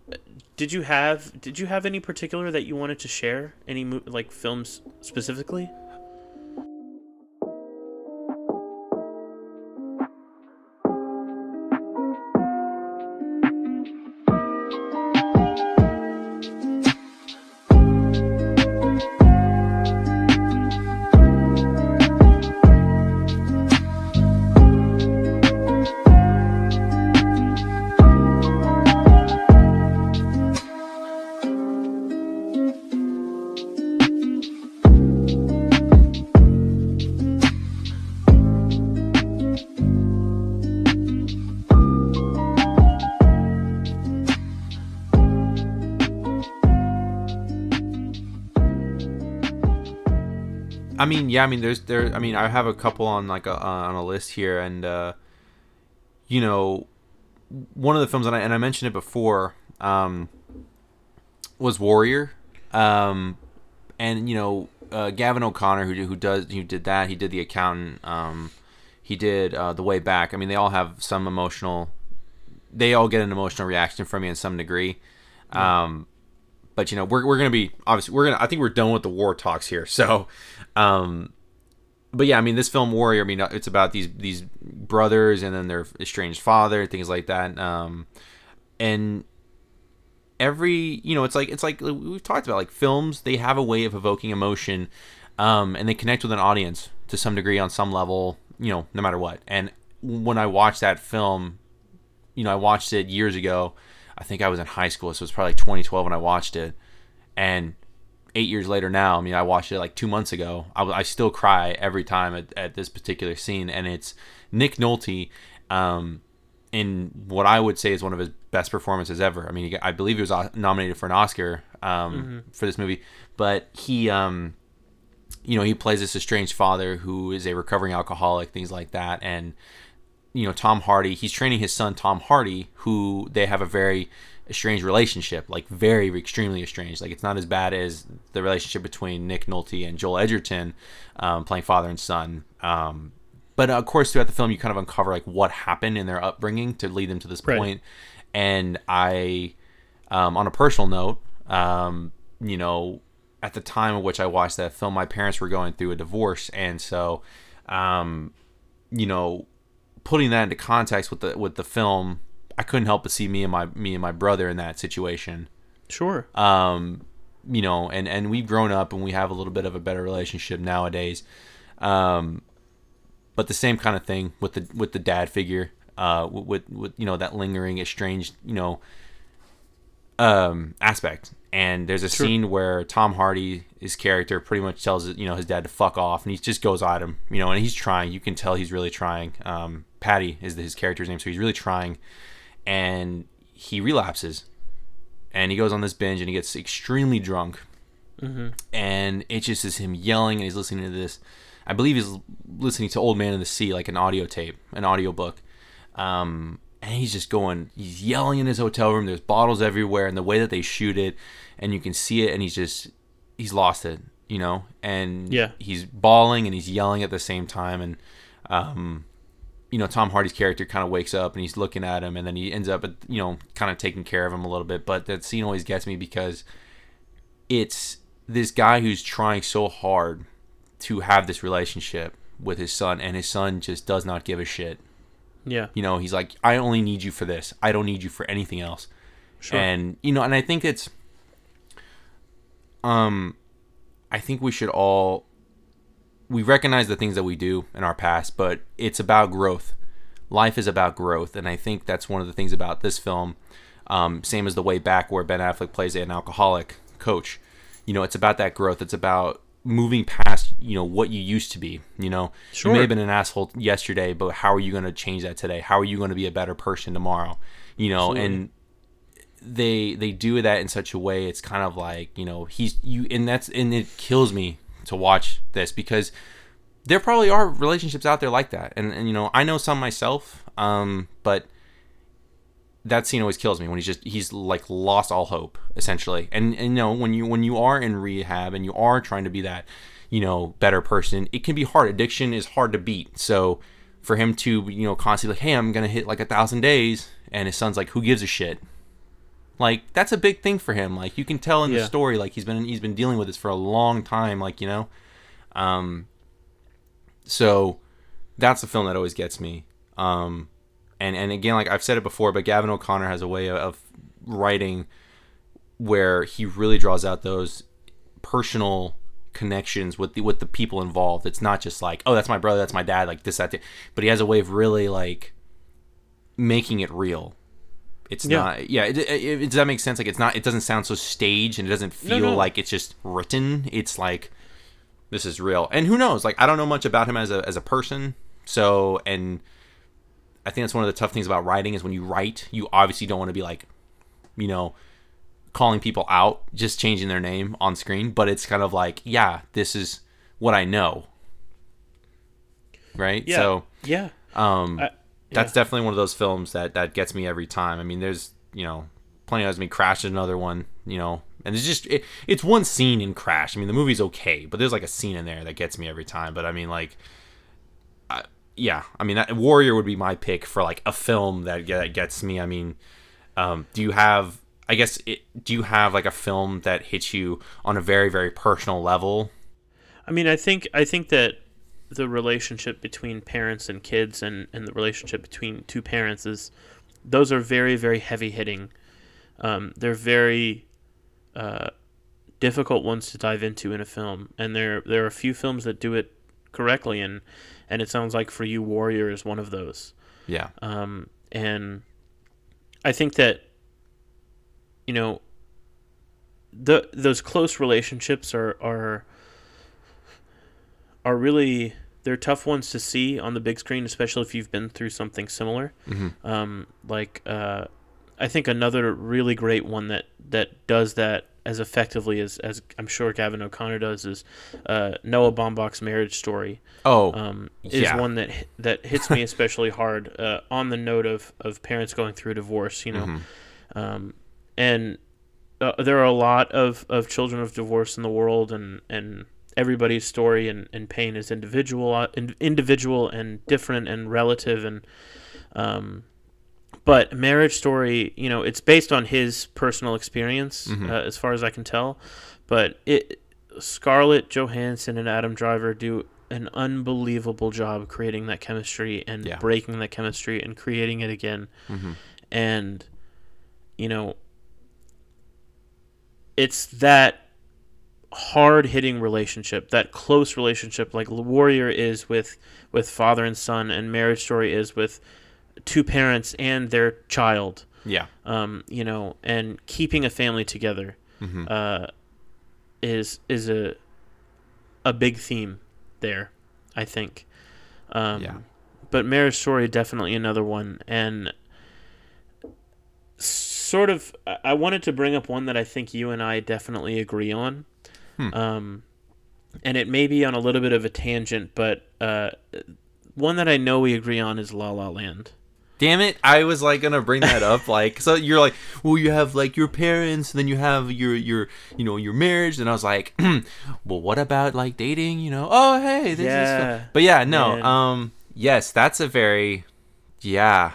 did you have did you have any particular that you wanted to share? Any like films specifically? I mean, yeah. I mean, there's there. I mean, I have a couple on like a, on a list here, and uh, you know, one of the films, and I and I mentioned it before, um, was Warrior, um, and you know, uh, Gavin O'Connor, who who does who did that, he did the accountant, um, he did uh, the way back. I mean, they all have some emotional. They all get an emotional reaction from me in some degree. Um, but you know we're, we're gonna be obviously we're gonna i think we're done with the war talks here. So um but yeah i mean this film warrior i mean it's about these these brothers and then their estranged father things like that. Um and every you know it's like it's like we've talked about like films they have a way of evoking emotion um and they connect with an audience to some degree on some level you know no matter what. And when i watched that film you know i watched it years ago I think I was in high school, so it was probably 2012 when I watched it. And eight years later now, I mean, I watched it like two months ago. I, I still cry every time at, at this particular scene. And it's Nick Nolte um, in what I would say is one of his best performances ever. I mean, he, I believe he was uh, nominated for an Oscar um, for this movie. But he, um, you know, he plays this estranged father who is a recovering alcoholic, things like that. And you know Tom Hardy. He's training his son Tom Hardy, who they have a very estranged relationship, like very extremely estranged. Like it's not as bad as the relationship between Nick Nolte and Joel Edgerton, um, playing father and son. Um, but of course, throughout the film, you kind of uncover like what happened in their upbringing to lead them to this Right. point. And I, um, on a personal note, um, you know, at the time of which I watched that film, my parents were going through a divorce, and so, um, you know, putting that into context with the with the film, I couldn't help but see me and my me and my brother in that situation. Sure. Um, you know, and and we've grown up and we have a little bit of a better relationship nowadays. Um, but the same kind of thing with the with the dad figure, uh, with, with you know that lingering estranged you know um aspect. And there's a Sure. scene where Tom Hardy, his character, pretty much tells you know his dad to fuck off, and he just goes at him, you know, and he's trying. You can tell he's really trying. Um, Patty is his character's name, so he's really trying, and he relapses, and he goes on this binge, and he gets extremely drunk, and it just is him yelling, and he's listening to this. I believe he's listening to Old Man in the Sea, like an audio tape, an audio book. Um, and he's just going, he's yelling in his hotel room. There's bottles everywhere, and the way that they shoot it, and you can see it, and he's just, he's lost it, you know? And Yeah. he's bawling and he's yelling at the same time. And, um, you know, Tom Hardy's character kind of wakes up and he's looking at him, and then he ends up, you know, kind of taking care of him a little bit. But that scene always gets me because it's this guy who's trying so hard to have this relationship with his son, and his son just does not give a shit. Yeah. You know, he's like, I only need you for this. I don't need you for anything else. Sure. And you know, and I think it's, um, I think we should all we recognize the things that we do in our past, but it's about growth. Life is about growth, and I think that's one of the things about this film. Um, same as the way back where Ben Affleck plays an alcoholic coach. You know, it's about that growth. It's about moving past you know what you used to be. You know, Sure. you may have been an asshole yesterday, but how are you going to change that today? How are you going to be a better person tomorrow? You know, Absolutely. and they they do that in such a way it's kind of like you know he's you and that's and it kills me to watch this because there probably are relationships out there like that. And, and you know i know some myself um but that scene always kills me when he's just he's like lost all hope essentially. And, and you know when you when you are in rehab and you are trying to be that you know better person it can be hard. Addiction is hard to beat. So for him to you know constantly like hey i'm gonna hit like a thousand days and his son's like who gives a shit like that's a big thing for him. Like you can tell in the story like he's been he's been dealing with this for a long time like you know? Um so that's the film that always gets me. Um and and again like i've said it before but gavin o'connor has a way of, of writing where he really draws out those personal connections with the with the people involved. It's not just like oh that's my brother that's my dad like this that, that. but he has a way of really like making it real it's Yeah. not yeah it, it, it- does that make sense like it's not it doesn't sound so staged and it doesn't No, feel no. like it's just written it's like this is real and who knows like i don't know much about him as a as a person so and i think that's one of the tough things about writing is when you write you obviously don't want to be like you know calling people out just changing their name on screen but it's kind of like yeah this is what i know right Yeah. so yeah. um I- that's yeah. definitely one of those films that that gets me every time. I mean, there's you know plenty of times me Crash is another one, you know, and it's just it, it's one scene in Crash. I mean, the movie's okay, but there's like a scene in there that gets me every time. But I mean, like, I, yeah, I mean, that, Warrior would be my pick for like a film that, that gets me. I mean, um, do you have? I guess it, do you have like a film that hits you on a very very personal level? I mean, I think I think that the relationship between parents and kids, and and the relationship between two parents is those are very very heavy hitting. Um, they're very uh, difficult ones to dive into in a film, and there there are a few films that do it correctly, and and it sounds like for you, Warrior is one of those. Yeah, Um, and I think that you know the those close relationships are are are really they're tough ones to see on the big screen, especially if you've been through something similar. Mhm. Um, like uh, I think another really great one that that does that as effectively as as I'm sure Gavin O'Connor does is uh, Noah Baumbach's Marriage Story Oh, um, is Yeah. one that that hits me especially hard uh, on the note of, of parents going through divorce. You know, Mhm. um, and uh, there are a lot of, of children of divorce in the world, and, and everybody's story and, and pain is individual, uh, in, individual and different and relative, and um, but marriage story, you know, it's based on his personal experience, Mhm. uh, as far as I can tell, but it Scarlett Johansson and Adam Driver do an unbelievable job creating that chemistry and Yeah. breaking that chemistry and creating it again. Mhm. And you know, it's that hard hitting relationship, that close relationship like Warrior is with with father and son and Marriage Story is with two parents and their child. yeah, Um, you know, and keeping a family together Mhm. uh, is is a a big theme there, I think. Um, Yeah. But Marriage Story definitely another one, and sort of I wanted to bring up one that I think you and I definitely agree on. Hmm. Um, and it may be on a little bit of a tangent, but uh, one that I know we agree on is La La Land. Damn it! I was like gonna bring that up. Like, so you're like, well, you have like your parents, and then you have your your you know your marriage, and I was like, well, what about like dating? You know? Oh, hey, this is. Yeah, Fun. But yeah, no. man. Um, yes, that's a very, yeah,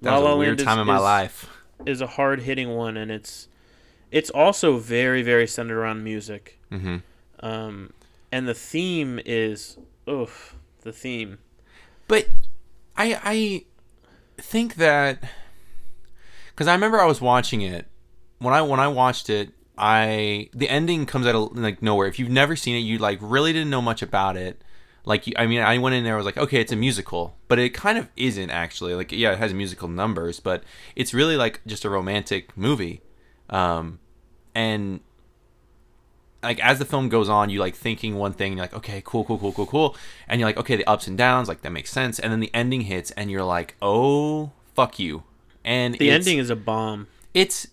that La was La a weird Land is- time in my is- life. is a hard hitting one, and it's it's also very very centered around music. Mm-hmm. Um, and the theme is oof, the theme. But I I think that because I remember I was watching it when I when I watched it. I the ending comes out of like nowhere. If you've never seen it, you like really didn't know much about it. Like I mean, I went in there I was like, okay, it's a musical, but it kind of isn't actually. Like yeah, it has musical numbers, but it's really like just a romantic movie. Um, and like as the film goes on, you like thinking one thing, you're like, okay, cool, cool, cool, cool, cool, and you're like, okay, the ups and downs, like that makes sense, and then the ending hits, and you're like, oh, fuck you, and The ending is a bomb. it's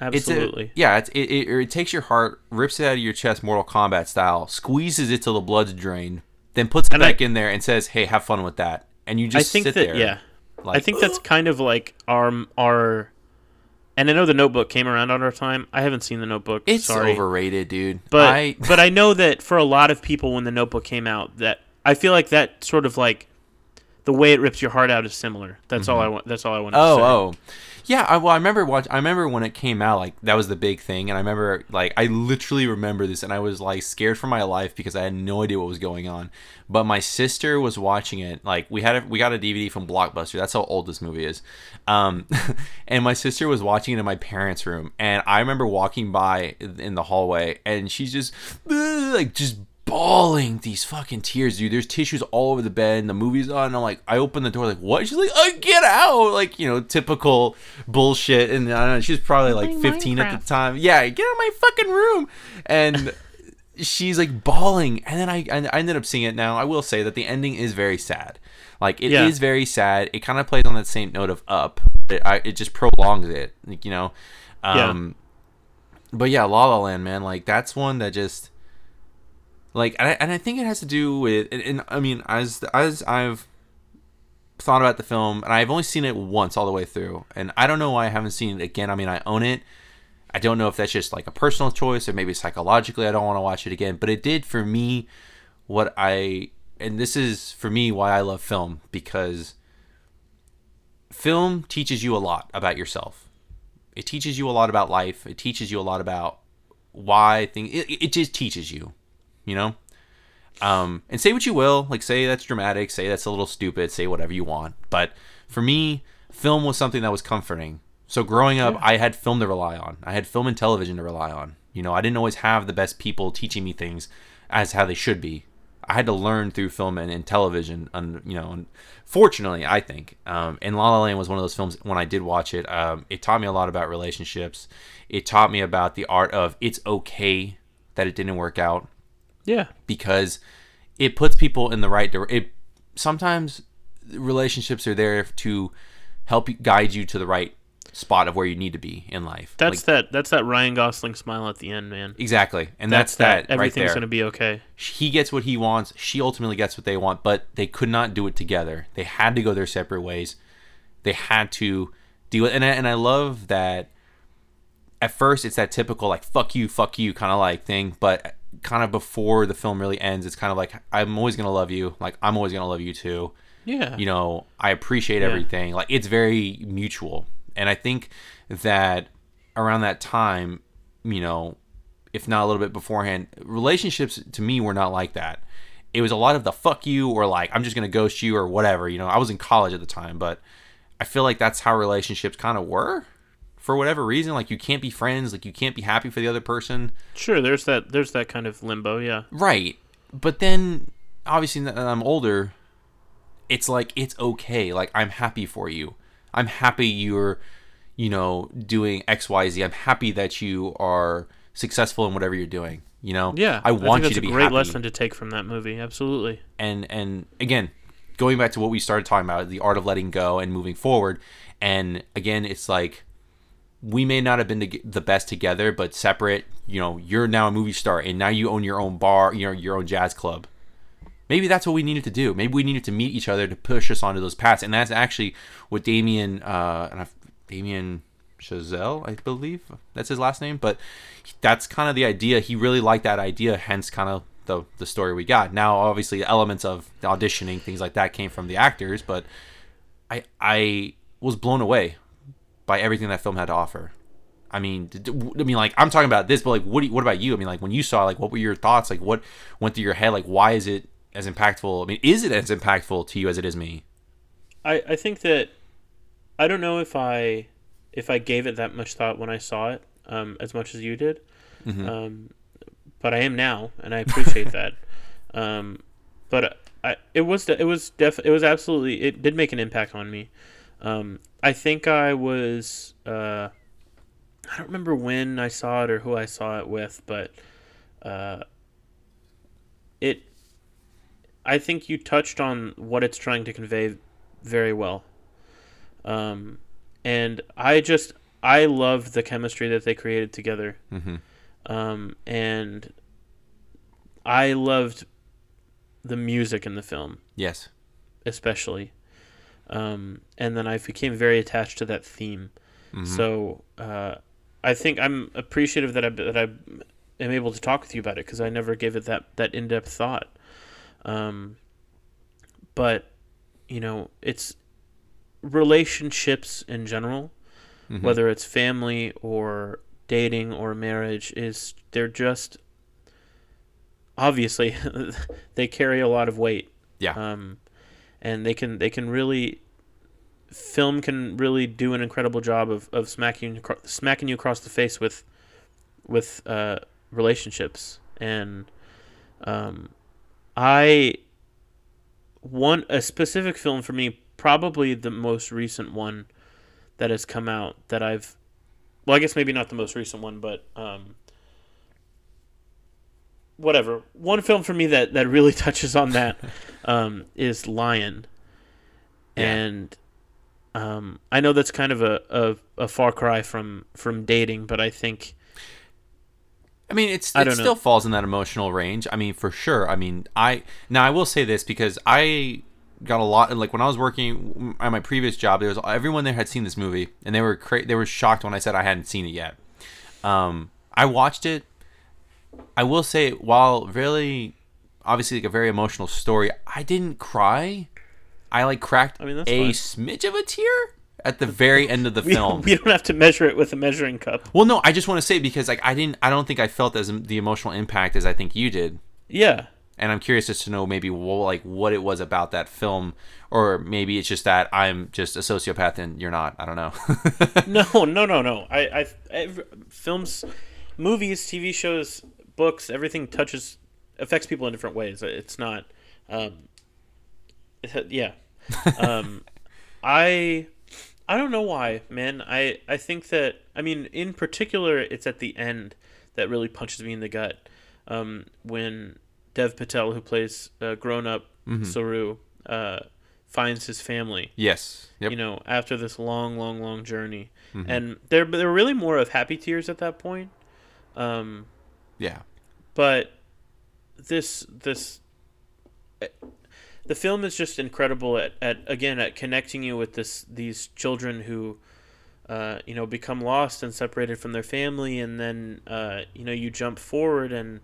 it's a- Absolutely. yeah, it's, it, it it takes your heart, rips it out of your chest, Mortal Kombat style, squeezes it till the blood's drained, then puts it And I- back in there and says, hey, have fun with that, and you I just think sit that there. yeah. like, I think that's kind of like our our. And I know the Notebook came around on our time. I haven't seen the Notebook. it's sorry, overrated, dude. but I but I know that for a lot of people, when the Notebook came out, that I feel like that sort of like the way it rips your heart out is similar. That's mm-hmm. all I want. That's all I want. Oh, to say. oh, yeah. I, well, I remember watch. I remember when it came out, like that was the big thing, and I remember, like, I literally remember this, and I was like scared for my life because I had no idea what was going on. But my sister was watching it. Like, we had a, we got a DVD from Blockbuster. That's how old this movie is. Um, and my sister was watching it in my parents' room, and I remember walking by in the hallway, and she's just like just bawling these fucking tears, dude. There's tissues all over the bed, and the movie's on. And I'm like, I open the door, like, what? She's like, uh, get out, like, you know, typical bullshit. And I don't know, she was probably like 15 at the time. Yeah, get out of my fucking room. And she's like bawling, and then I, I ended up seeing it. Now I will say that the ending is very sad. Like it is Yeah. very sad. It kind of plays on that same note of Up. It, I, it just prolongs it, like, you know. Yeah. Um, But yeah, La La Land, man, like that's one that just like, and I, and I think it has to do with, and, and I mean, as as I've thought about the film, and I've only seen it once all the way through, and I don't know why I haven't seen it again. I mean, I own it. I don't know if that's just like a personal choice or maybe psychologically I don't want to watch it again, but it did for me what I and this is for me why I love film because film teaches you a lot about yourself. It teaches you a lot about life. It teaches you a lot about why things it, it just teaches you, you know? Um, and say what you will, like say that's dramatic, say that's a little stupid, say whatever you want. But for me, film was something that was comforting. So growing up, I had film to rely on. I had film and television to rely on. You know, I didn't always have the best people teaching me things as how they should be. I had to learn through film and, and television. And you know, and fortunately, I think, um, and La La Land was one of those films. When I did watch it, um, it taught me a lot about relationships. It taught me about the art of it's okay that it didn't work out Yeah. because it puts people in the right direction. It sometimes relationships are there to help guide you to the right spot of where you need to be in life. That's Like, that. That's that Ryan Gosling smile at the end, man. exactly, and that's, that, right Everything's there. gonna be okay. he gets what he wants. She ultimately gets what they want, but they could not do it together. They had to go their separate ways. They had to deal with, and I, and I love that. At first, it's that typical like "fuck you, fuck you" kind of like thing, but kind of before the film really ends, it's kind of like I'm always gonna love you. Like I'm always gonna love you too. Yeah. You know, I appreciate Yeah. everything. Like it's very mutual, and I think that around that time, you know, if not a little bit beforehand, relationships to me were not like that. It was a lot of the fuck you or like I'm just gonna ghost you or whatever. You know, I was in college at the time, but I feel like that's how relationships kind of were for whatever reason. Like you can't be friends, like you can't be happy for the other person, Sure. There's that. There's that kind of limbo. Yeah. right? But then obviously now that I'm older, it's like it's okay. Like I'm happy for you. I'm happy you're, you know, doing X, Y, Z. I'm happy that you are successful in whatever you're doing. You know, Yeah. I want think you to be a great happy. lesson to take from that movie. Absolutely. and and again going back to what we started talking about the art of letting go and moving forward and again it's like we may not have been the best together but separate you know you're now a movie star and now you own your own bar you know your own jazz club. Maybe that's what we needed to do. Maybe we needed to meet each other to push us onto those paths. And that's actually what damien uh damien chazelle i believe that's his last name but that's kind of the idea. He really liked that idea hence kind of the, the story we got. Now obviously elements of auditioning things like that came from the actors but i i was blown away by everything that film had to offer I mean, I mean, like I'm talking about this, but like, what do you, what about you? I mean, like when you saw, like, what were your thoughts? Like, what went through your head? Like, why is it as impactful? I mean, is it as impactful to you as it is me? I, I think that I don't know if I if I gave it that much thought when I saw it um, as much as you did, um, but I am now, and I appreciate that. Um, but I it was it was def it was absolutely it did make an impact on me. Um, I think I was uh, I don't remember when I saw it or who I saw it with, but uh, it I think you touched on what it's trying to convey very well. Um, and I just I love the chemistry that they created together. Mm-hmm. Um, and I loved the music in the film, Yes. especially. Um, and then I became very attached to that theme. Mhm. So uh, I think I'm appreciative that I that I am able to talk with you about it because I never gave it that that in depth thought. Um, but you know, it's relationships in general, Mhm. whether it's family or dating or marriage, is they're just obviously they carry a lot of weight. Yeah. Um, and they can they can really film can really do an incredible job of, of smacking smacking you across the face with with uh, relationships. And um, I one a specific film for me probably the most recent one that has come out that I've well I guess maybe not the most recent one but um, whatever one film for me that that really touches on that um, is Lion Yeah. and um, I know that's kind of a, a, a far cry from from dating but I think I mean, it's I it don't know. still falls in that emotional range. I mean, for sure. I mean, I now I will say this because I got a lot like when I was working at my previous job. There was everyone there had seen this movie and they were cra- they were shocked when I said I hadn't seen it yet. Um, I watched it. I will say, while really, obviously, like a very emotional story, I didn't cry. I like cracked I mean, a fine. smidge of a tear at the very end of the we, film. we don't have to measure it with a measuring cup Well, no, I just want to say because like I didn't, I don't think I felt as the emotional impact as I think you did, yeah and I'm curious just to know maybe wh- like what it was about that film, or maybe it's just that I'm just a sociopath and you're not. I don't know. no, no, no, no. I, I, ev films, movies, TV shows, books, everything touches, affects people in different ways. It's not, um, yeah. Um, I, I don't know why, man. I, I think that, I mean, in particular, it's at the end that really punches me in the gut. Um, when Dev Patel, who plays uh, grown up Saroo, uh, finds his family yes. Yep. you know, after this long, long, long journey. Mm-hmm. And there were really more of happy tears at that point. Um, yeah. but this, this, eh, the film is just incredible at, at again at connecting you with this these children who, uh, you know, become lost and separated from their family, and then uh, you know you jump forward and,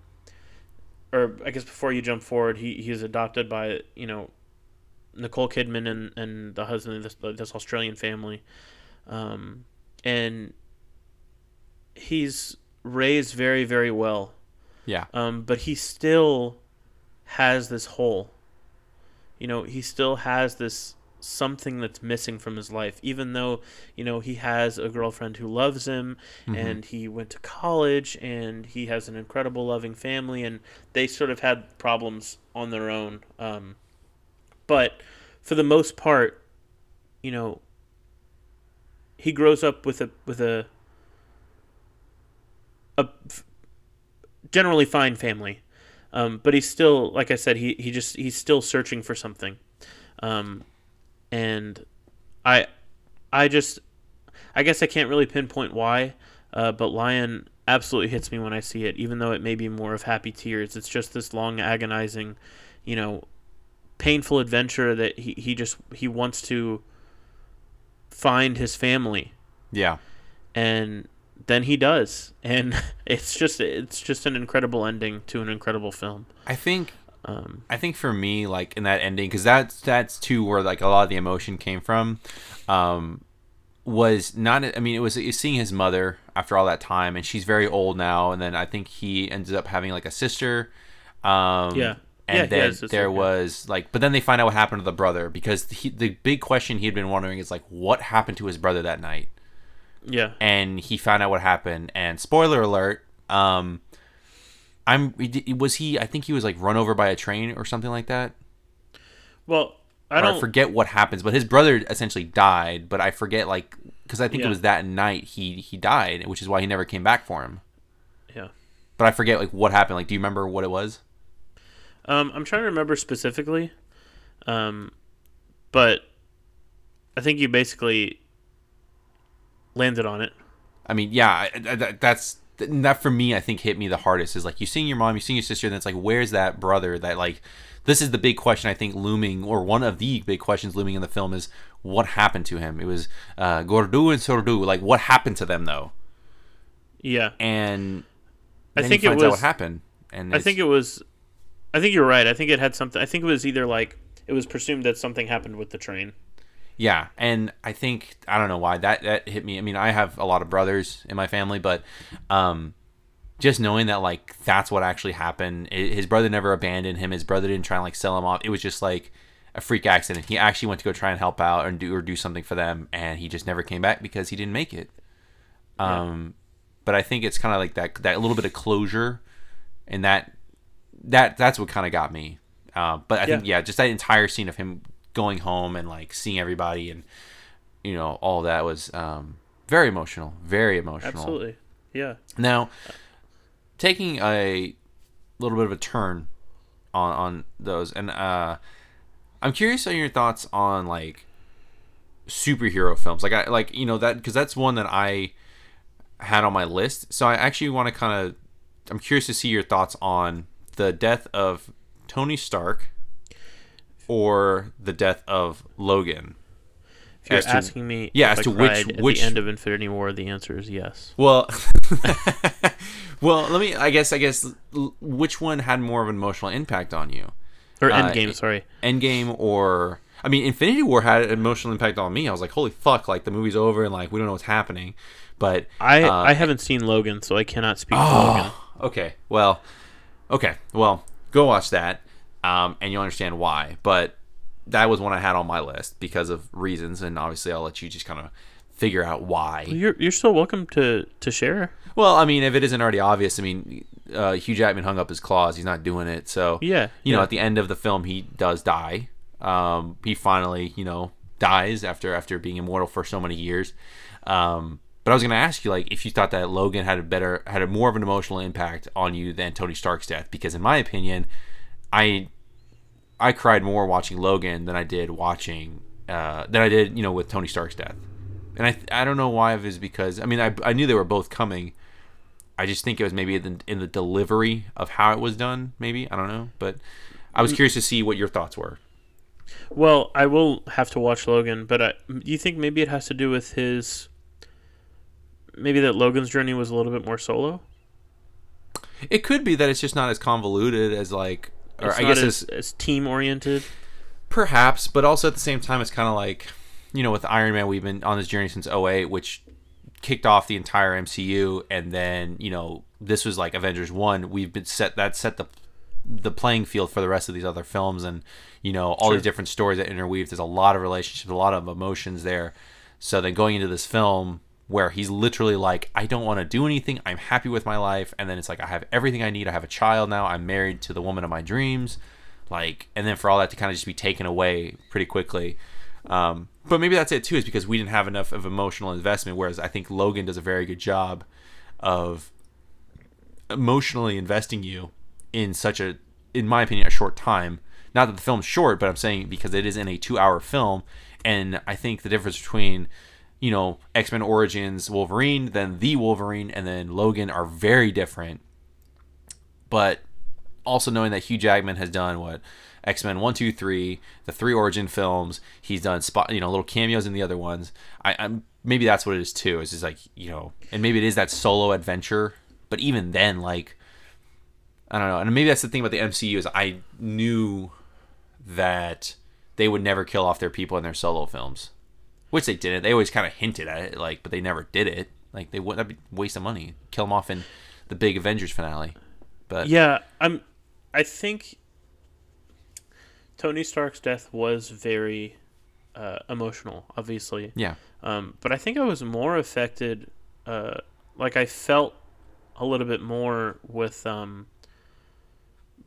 or I guess before you jump forward, he he's adopted by you know Nicole Kidman and, and the husband of this, this Australian family. Um, and he's raised very, very well. Yeah. Um, but he still has this hole. You know, he still has this something that's missing from his life, even though, you know, he has a girlfriend who loves him and he went to college and he has an incredible loving family and they sort of had problems on their own. Um, but for the most part, you know, he grows up with a with a a f- generally fine family, um, but he's still like I said he he just he's still searching for something, um, and I I just I guess I can't really pinpoint why, uh, but Lion absolutely hits me when I see it, even though it may be more of happy tears. It's just this long agonizing, you know, painful adventure that he, he just he wants to find his family Yeah. and then he does and it's just it's just an incredible ending to an incredible film I think um I think for me, like in that ending, because that's that's too where like a lot of the emotion came from. Um, was not. I mean, it was, it was seeing his mother after all that time, and she's very old now. And then I think he ended up having like a sister. Um, Yeah. And Yeah, then there was like, but then they find out what happened to the brother because he, the big question he had been wondering is like, what happened to his brother that night? Yeah. and he found out what happened. And spoiler alert, um, I'm was he? I think he was like run over by a train or something like that. Well, I Or don't. I forget what happens, but his brother essentially died. But I forget like because I think Yeah. it was that night he he died, which is why he never came back for him. yeah. But I forget like what happened. Like, do you remember what it was? Um, I'm trying to remember specifically, um, but I think you basically landed on it. I mean, yeah, I, I, that, that's that for me. I think hit me the hardest is like you seeing your mom, you seeing your sister, and it's like, where's that brother? That like, this is the big question I think looming, or one of the big questions looming in the film is what happened to him. It was uh, Gordu and Sordu. Like, what happened to them though? Yeah, And I think it was. what happened. And I think it was. I think you're right. I think it had something. I think it was either like it was presumed that something happened with the train. Yeah, and I think I don't know why that that hit me. I mean, I have a lot of brothers in my family, but um, just knowing that like that's what actually happened. i his brother never abandoned him. His brother didn't try and like sell him off. It was just like a freak accident. He actually went to go try and help out and do or do something for them, and he just never came back because he didn't make it. Um, but I think it's kind of like that that little bit of closure, and that that that's what kind of got me. Uh, but I think yeah, just that entire scene of him going home and like seeing everybody and you know all that was um, very emotional, very emotional. Absolutely. Yeah. Now, taking a little bit of a turn on on those, and uh, I'm curious on your thoughts on like superhero films, like I like you know that because that's one that I had on my list. So I actually want to kind of, I'm curious to see your thoughts on the death of Tony Stark or the death of Logan. If you're As to- asking me, yeah, as I to which- which- the end of Infinity War, the answer is yes. Well, well, let me. I guess. I guess. Which one had more of an emotional impact on you? Or Uh, Endgame, it- sorry. Endgame or I mean, Infinity War had an emotional impact on me. I was like, holy fuck! Like the movie's over and like we don't know what's happening. But I uh, I haven't seen Logan, so I cannot speak to Oh, Logan. okay. Well, okay. Well, go watch that, um, and you'll understand why. But that was one I had on my list because of reasons, and obviously I'll let you just kind of figure out why. You're you're still welcome to to share. Well, I mean, if it isn't already obvious, I mean, uh, Hugh Jackman hung up his claws. He's not doing it. So Yeah, you know, at the end of the film, he does die. Um, he finally, you know, dies after after being immortal for so many years. Um, but I was going to ask you, like, if you thought that Logan had a better, had a more of an emotional impact on you than Tony Stark's death, because in my opinion, I, I cried more watching Logan than I did watching, uh, than I did, you know, with Tony Stark's death. And I, I don't know why it was because I mean I, I knew they were both coming. I just think it was maybe in the, in the delivery of how it was done. Maybe I don't know, but I was curious to see what your thoughts were. Well, I will have to watch Logan, but I, do you think maybe it has to do with his? Maybe that Logan's journey was a little bit more solo. It could be that it's just not as convoluted as like, or I guess as, as team oriented. perhaps, but also at the same time, it's kind of like, you know, with Iron Man, we've been on this journey since 08, which kicked off the entire MCU, and then you know this was like Avengers one. We've been set that set the the playing field for the rest of these other films, and you know all these different stories that interweave. There's a lot of relationships, a lot of emotions there. So then going into this film where he's literally like, I don't want to do anything. I'm happy with my life, and then it's like I have everything I need. I have a child now. I'm married to the woman of my dreams. Like, and then for all that to kind of just be taken away pretty quickly. Um, but maybe that's it too, is because we didn't have enough of emotional investment. Whereas I think Logan does a very good job of emotionally investing you in such a, in my opinion, a short time. Not that the film's short, but I'm saying because it is in a two-hour film, and I think the difference between, you know, X Men Origins Wolverine, then the Wolverine, and then Logan are very different. But also knowing that Hugh Jackman has done what X Men one, two, three, the three origin films. He's done spot, you know, little cameos in the other ones. I, I'm maybe that's what it is too. It's just like you know, and maybe it is that solo adventure. But even then, like I don't know, and maybe that's the thing about the MCU is I knew that they would never kill off their people in their solo films. Which they didn't. They always kind of hinted at it, like, but they never did it. Like they wouldn't that'd be a waste of money. Kill him off in the big Avengers finale. But Yeah, I'm. I think Tony Stark's death was very uh, emotional, obviously. yeah, Um, but I think I was more affected. Uh, like I felt a little bit more with um,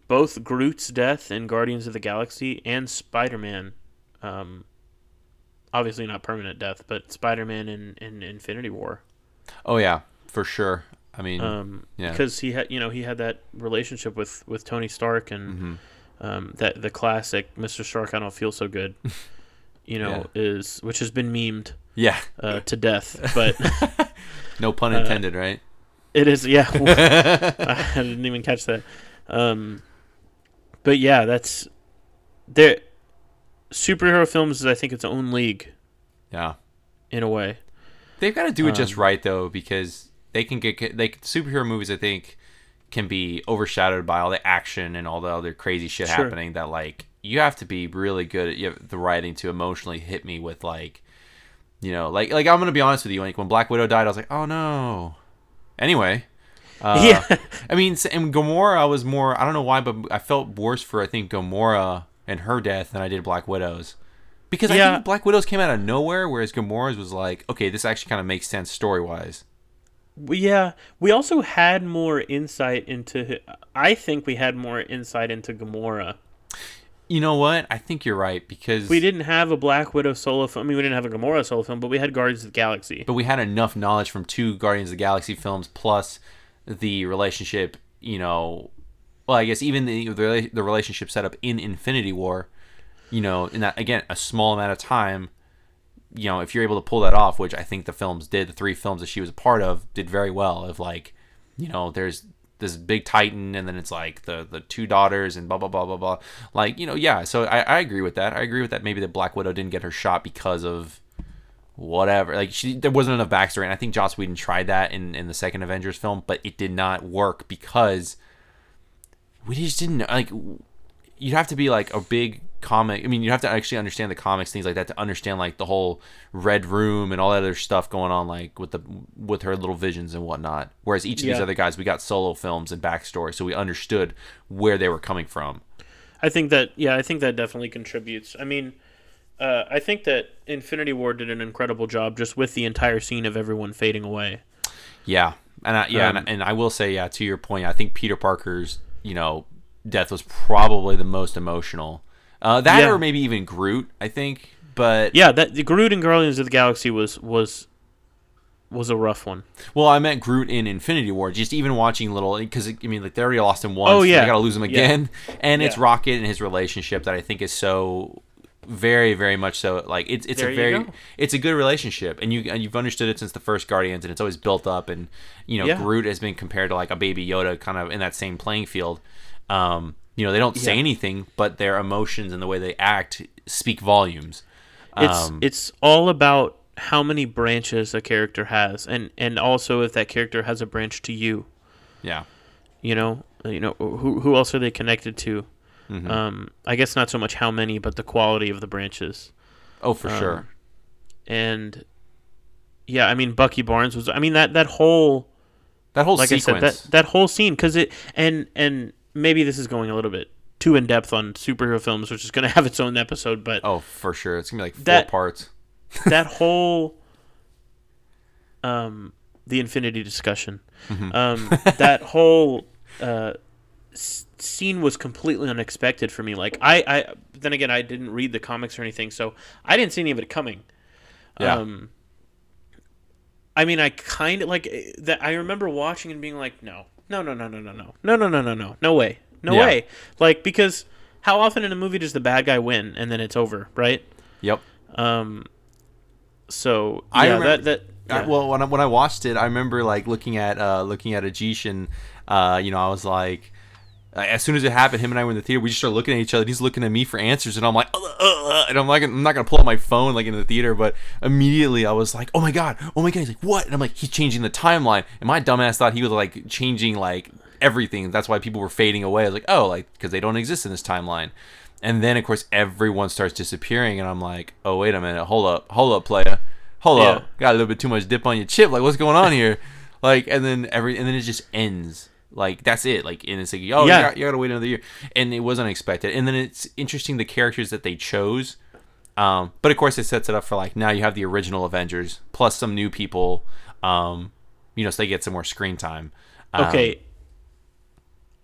both Groot's death in Guardians of the Galaxy and Spider Man. Um, obviously not permanent death, but Spider Man in, in Infinity War. oh yeah, for sure. I mean, Um, Yeah. because he had you know he had that relationship with with Tony Stark and mhm. um, that the classic Mr. Stark I don't feel so good. You know, is which has been memed yeah, uh, to death, but no Uh, pun intended, right? It is, yeah. I didn't even catch that. Um, but yeah, that's there. Superhero films is, I think, its own league Yeah, in a way. they've got to do it just Um, right though, because they can get they superhero movies. I think can be overshadowed by all the action and all the other crazy shit Sure. happening. That like you have to be really good at you the writing to emotionally hit me with like, you know, like like I'm gonna be honest with you. Like when Black Widow died, I was like, oh no. Anyway. Uh, Yeah. I mean, and Gamora, I was more. I don't know why, but I felt worse for I think Gamora and her death than I did Black Widow's, because I think Black Widow's came out of nowhere, whereas Gamora's was like, okay, this actually kind of makes sense story wise. Yeah, we also had more insight into. I think we had more insight into Gamora. You know what? I think you're right because We didn't have a Black Widow solo film. I mean, we didn't have a Gamora solo film, but we had Guardians of the Galaxy. but we had enough knowledge from two Guardians of the Galaxy films plus the relationship. You know, well, I guess even the the, the relationship set up in Infinity War. You know, in that again a small amount of time. You know, if you're able to pull that off, which I think the films did, the three films that she was a part of did very well. Of like, you know, there's this big titan, and then it's like the the two daughters, and blah blah blah blah blah. Like, you know, yeah. So I, I agree with that. I agree with that. Maybe the Black Widow didn't get her shot because of whatever. Like she, there wasn't enough backstory, and I think Joss Whedon tried that in in the second Avengers film, but it did not work because we just didn't like. You'd have to be like a big comic. I mean, you have to actually understand the comics, things like that, to understand like the whole Red Room and all that other stuff going on, like with the with her little visions and whatnot. Whereas each of these other guys, we got solo films and backstory, so we understood where they were coming from. I think that yeah, I think that definitely contributes. I mean, uh, I think that Infinity War did an incredible job just with the entire scene of everyone fading away. Yeah, and I, yeah, Um, and, and I will say, yeah, to your point, I think Peter Parker's, you know, death was probably the most emotional. Uh, that Yeah. or maybe even Groot, I think. But Yeah, that the Groot and Guardians of the Galaxy was was was a rough one. well, I meant Groot in Infinity War. Just even watching little, because I mean, like they already lost him once. Oh, yeah. they gotta lose him Yeah. again. And it's Rocket and his relationship that I think is so very, very much so. Like it's it's There a very it's a good relationship, and you and you've understood it since the first Guardians, and it's always built up. And you know, Yeah. Groot has been compared to like a baby Yoda, kind of in that same playing field. Um, you know, they don't say Yeah. anything, but their emotions and the way they act speak volumes. It's Um, it's all about how many branches a character has, and and also if that character has a branch to you. yeah, You know, you know who who else are they connected to? Mhm. Um, I guess not so much how many, but the quality of the branches. oh for um, sure. And yeah, I mean Bucky Barnes was. I mean that that whole That whole like sequence. I said that that whole scene because it and and maybe this is going a little bit too in depth on superhero films, which is going to have its own episode, but oh, for sure. It's gonna be like four That- parts. that whole um the infinity discussion Mm-hmm. um that whole uh scene was completely unexpected for me like i i then again i didn't read the comics or anything so i didn't see any of it coming Yeah. um i mean i kind of like eh, that i remember watching and being like no no no no no no no no no no no no no way no Yeah. way like because how often in a movie does the bad guy win and then it's over right Yep. um. So I remember- that that I, well, when I, when I watched it, I remember like looking at uh, looking at Ajish and uh, you know I was like, uh, as soon as it happened, him and I were in the theater. We just started looking at each other. He's looking at me for answers, and I'm like, uh, uh, uh, and I'm like, I'm not gonna pull up my phone like in the theater, but immediately I was like, oh my god, oh my god. He's like, what? And I'm like, he's changing the timeline. And my dumbass thought he was like changing like everything. That's why people were fading away. I was like, oh, like because they don't exist in this timeline. And then of course everyone starts disappearing, and I'm like, oh wait a minute, hold up, hold up, player, hold Yeah. up, got a little bit too much dip on your chip. Like what's going on here? like and then every and then it just ends. Like that's it. Like and it's like, oh, Yeah. you, got, you gotta wait another year, and it was unexpected. And then it's interesting the characters that they chose. Um, but of course, it sets it up for like now you have the original Avengers plus some new people. Um, you know, so they get some more screen time. Um, Okay.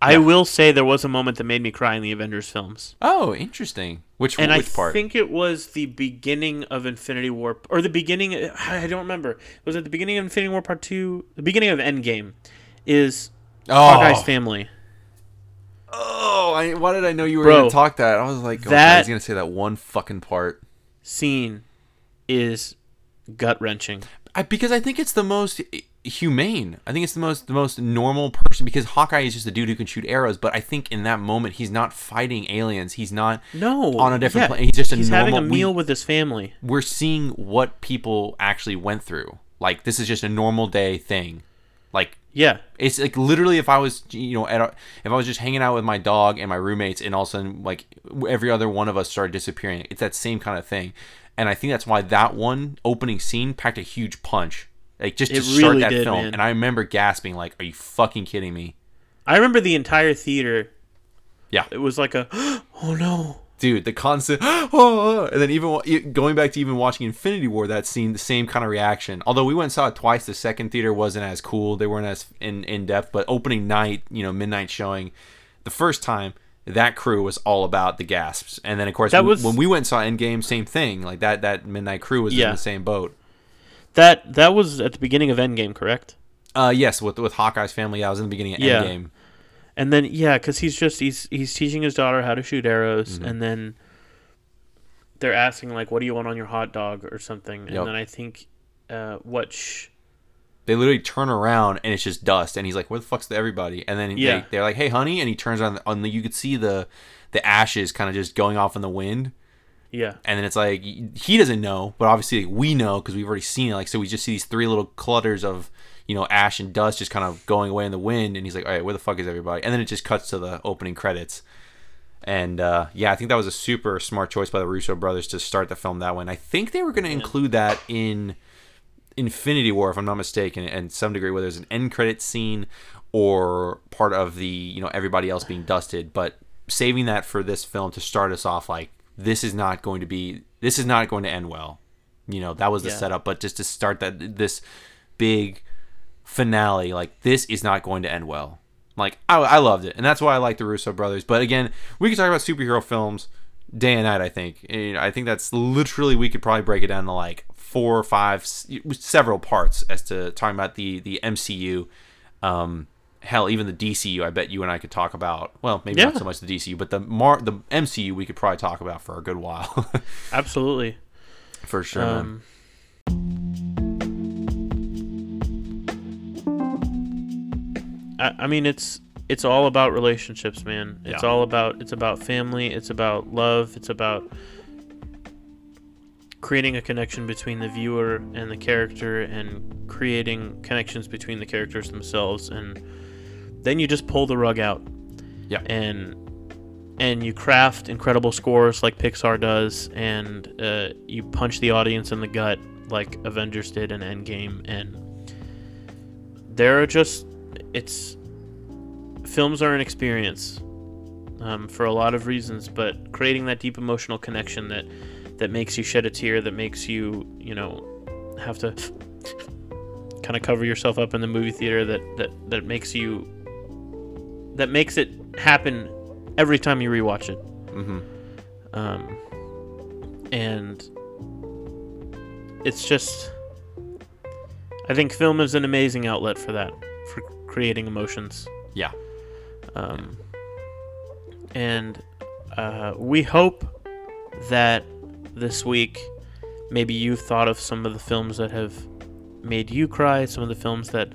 I will say there was a moment that made me cry in the Avengers films. Oh, interesting. Which And which I part? think it was the beginning of Infinity War, or the beginning. I don't remember. Was it the beginning of Infinity War Part Two? The beginning of Endgame is oh, Hawkeye's family. oh! I, why did I know you were Bro, going to talk that? I was like, oh, that- he's going to say that one fucking part. Scene is gut wrenching. I, because I think it's the most humane. I think it's the most the most normal person because Hawkeye is just a dude who can shoot arrows. But I think in that moment he's not fighting aliens. He's not No, on a different yeah, plane. He's just a he's normal. having a we- meal with his family. we're seeing what people actually went through. Like this is just a normal day thing. Like Yeah, it's like literally if I was you know at a, if I was just hanging out with my dog and my roommates and all of a sudden like every other one of us started disappearing. It's that same kind of thing. And I think that's why that one opening scene packed a huge punch. Like just to It start really that did, film. man. And I remember gasping like, "Are you fucking kidding me?" I remember the entire theater. Yeah. It was like a, oh no. Dude the constant oh, and then even going back to even watching infinity war that scene the same kind of reaction. Although we went and saw it twice the second theater wasn't as cool they weren't as in, in depth but opening night you know midnight showing the first time that crew was all about the gasps. And then of course That was- when we went and saw endgame same thing like that that midnight crew was in the same boat. That that was at the beginning of Endgame, correct? uh yes with with hawkeye's family i was in the beginning of Yeah. endgame And then yeah, because he's just he's he's teaching his daughter how to shoot arrows, Mm-hmm. and then they're asking like, "What do you want on your hot dog?" or something, and Yep. then I think uh, what sh- they literally turn around and it's just dust and he's like where the fuck's the everybody and then Yeah. they, they're like hey honey and he turns on and you could see the the ashes kind of just going off in the wind yeah and then it's like he doesn't know but obviously we know because we've already seen it like so we just see these three little clutters of you know ash and dust just kind of going away in the wind and he's like all right where the fuck is everybody? And then it just cuts to the opening credits. And uh, yeah i think that was a super smart choice by the russo brothers to start the film that way. And i think they were going to include that in Infinity War, if I'm not mistaken, and some degree, whether it's an end credit scene or part of the you know everybody else being dusted, but saving that for this film to start us off like this is not going to be this is not going to end well. You know that was the Yeah. setup, but just to start that this big finale, like this is not going to end well. Like I, I loved it, and that's why I like the Russo brothers. But again, we could talk about superhero films day and night. I think. And I think that's literally we could probably break it down to like four or five, several parts as to talking about the the MCU. Um, hell, even the DCU. I bet you and I could talk about. Well, maybe not so much the DCU, but the Mar the MCU we could probably talk about for a good while, absolutely. for sure. Um, I, I mean, it's it's all about relationships, man. It's Yeah. all about it's about family. It's about love. It's about creating a connection between the viewer and the character, and creating connections between the characters themselves, and then you just pull the rug out. Yeah. And and you craft incredible scores like Pixar does, and uh, you punch the audience in the gut like Avengers did in Endgame, and there are just it's films are an experience um, for a lot of reasons, but creating that deep emotional connection that that makes you shed a tear, that makes you you know have to kind of cover yourself up in the movie theater, that that that makes you that makes it happen every time you rewatch it. Mhm. Um, and it's just, I think film is an amazing outlet for that, creating emotions. Yeah. Um, And uh, we hope that this week, maybe you've thought of some of the films that have made you cry, some of the films that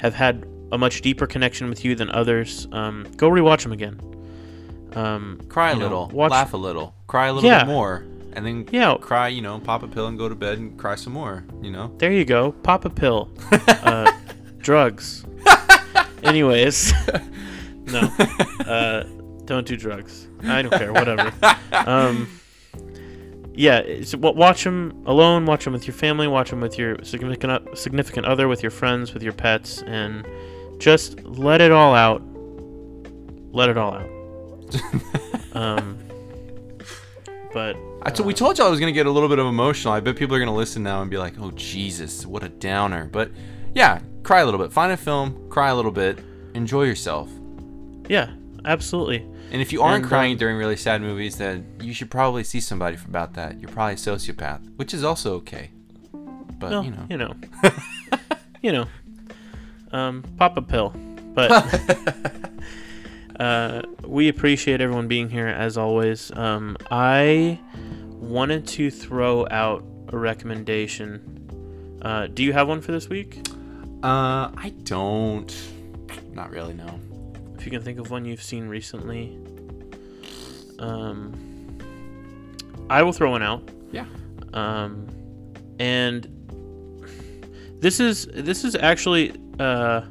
have had a much deeper connection with you than others. Um, go rewatch them again. Um, Cry a know, little, watch- laugh a little, cry a little Yeah. bit more, and then Yeah. cry. You know, pop a pill and go to bed and cry some more. You know. There you go. Pop a pill. uh, drugs. Anyways, No, uh, don't do drugs. I don't care. Whatever. Um, yeah, wa- watch them alone. Watch them with your family. Watch them with your significant significant other, with your friends, with your pets, and just let it all out. Let it all out. um, but I t- we told y'all I was gonna get a little bit of emotional. I bet people are gonna listen now and be like, "Oh Jesus, what a downer." But yeah, cry a little bit. Find a film, cry a little bit, enjoy yourself. yeah, absolutely. And if you aren't And, crying um, during really sad movies, then you should probably see somebody about that. You're probably a sociopath, which is also okay. But Well, you know, you know, you know, um, pop a pill. But uh, we appreciate everyone being here as always. Um, I wanted to throw out a recommendation. Uh, do you have one for this week? Uh, I don't. Not really. No. If you can think of one you've seen recently. Um, I will throw one out. Yeah. Um, and this is this is actually uh,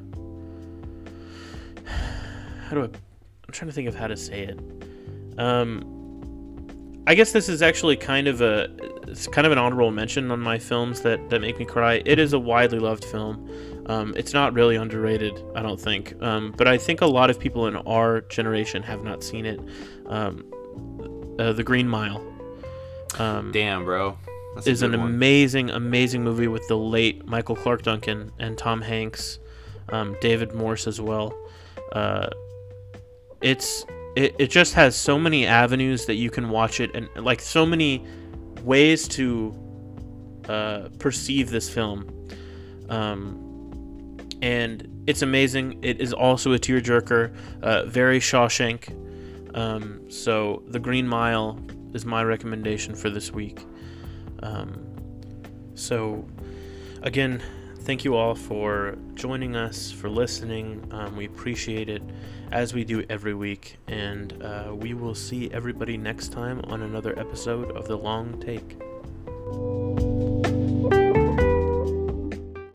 how do I? I'm trying to think of how to say it. Um, I guess this is actually kind of a it's kind of an honorable mention on my films that that make me cry. It is a widely loved film. Um, it's not really underrated, I don't think. Um, but I think a lot of people in our generation have not seen it. Um, uh, the Green Mile. Um, Damn, bro. That's is an one. amazing, amazing movie with the late Michael Clarke Duncan and Tom Hanks, um, David Morse as well. Uh, it's it, it just has so many avenues that you can watch it and like so many ways to uh, perceive this film. Um, and it's amazing. It is also a tearjerker, uh, very Shawshank. Um, so The Green Mile is my recommendation for this week. Um, so, again, thank you all for joining us, for listening. Um, we appreciate it as we do every week. And uh, we will see everybody next time on another episode of The Long Take.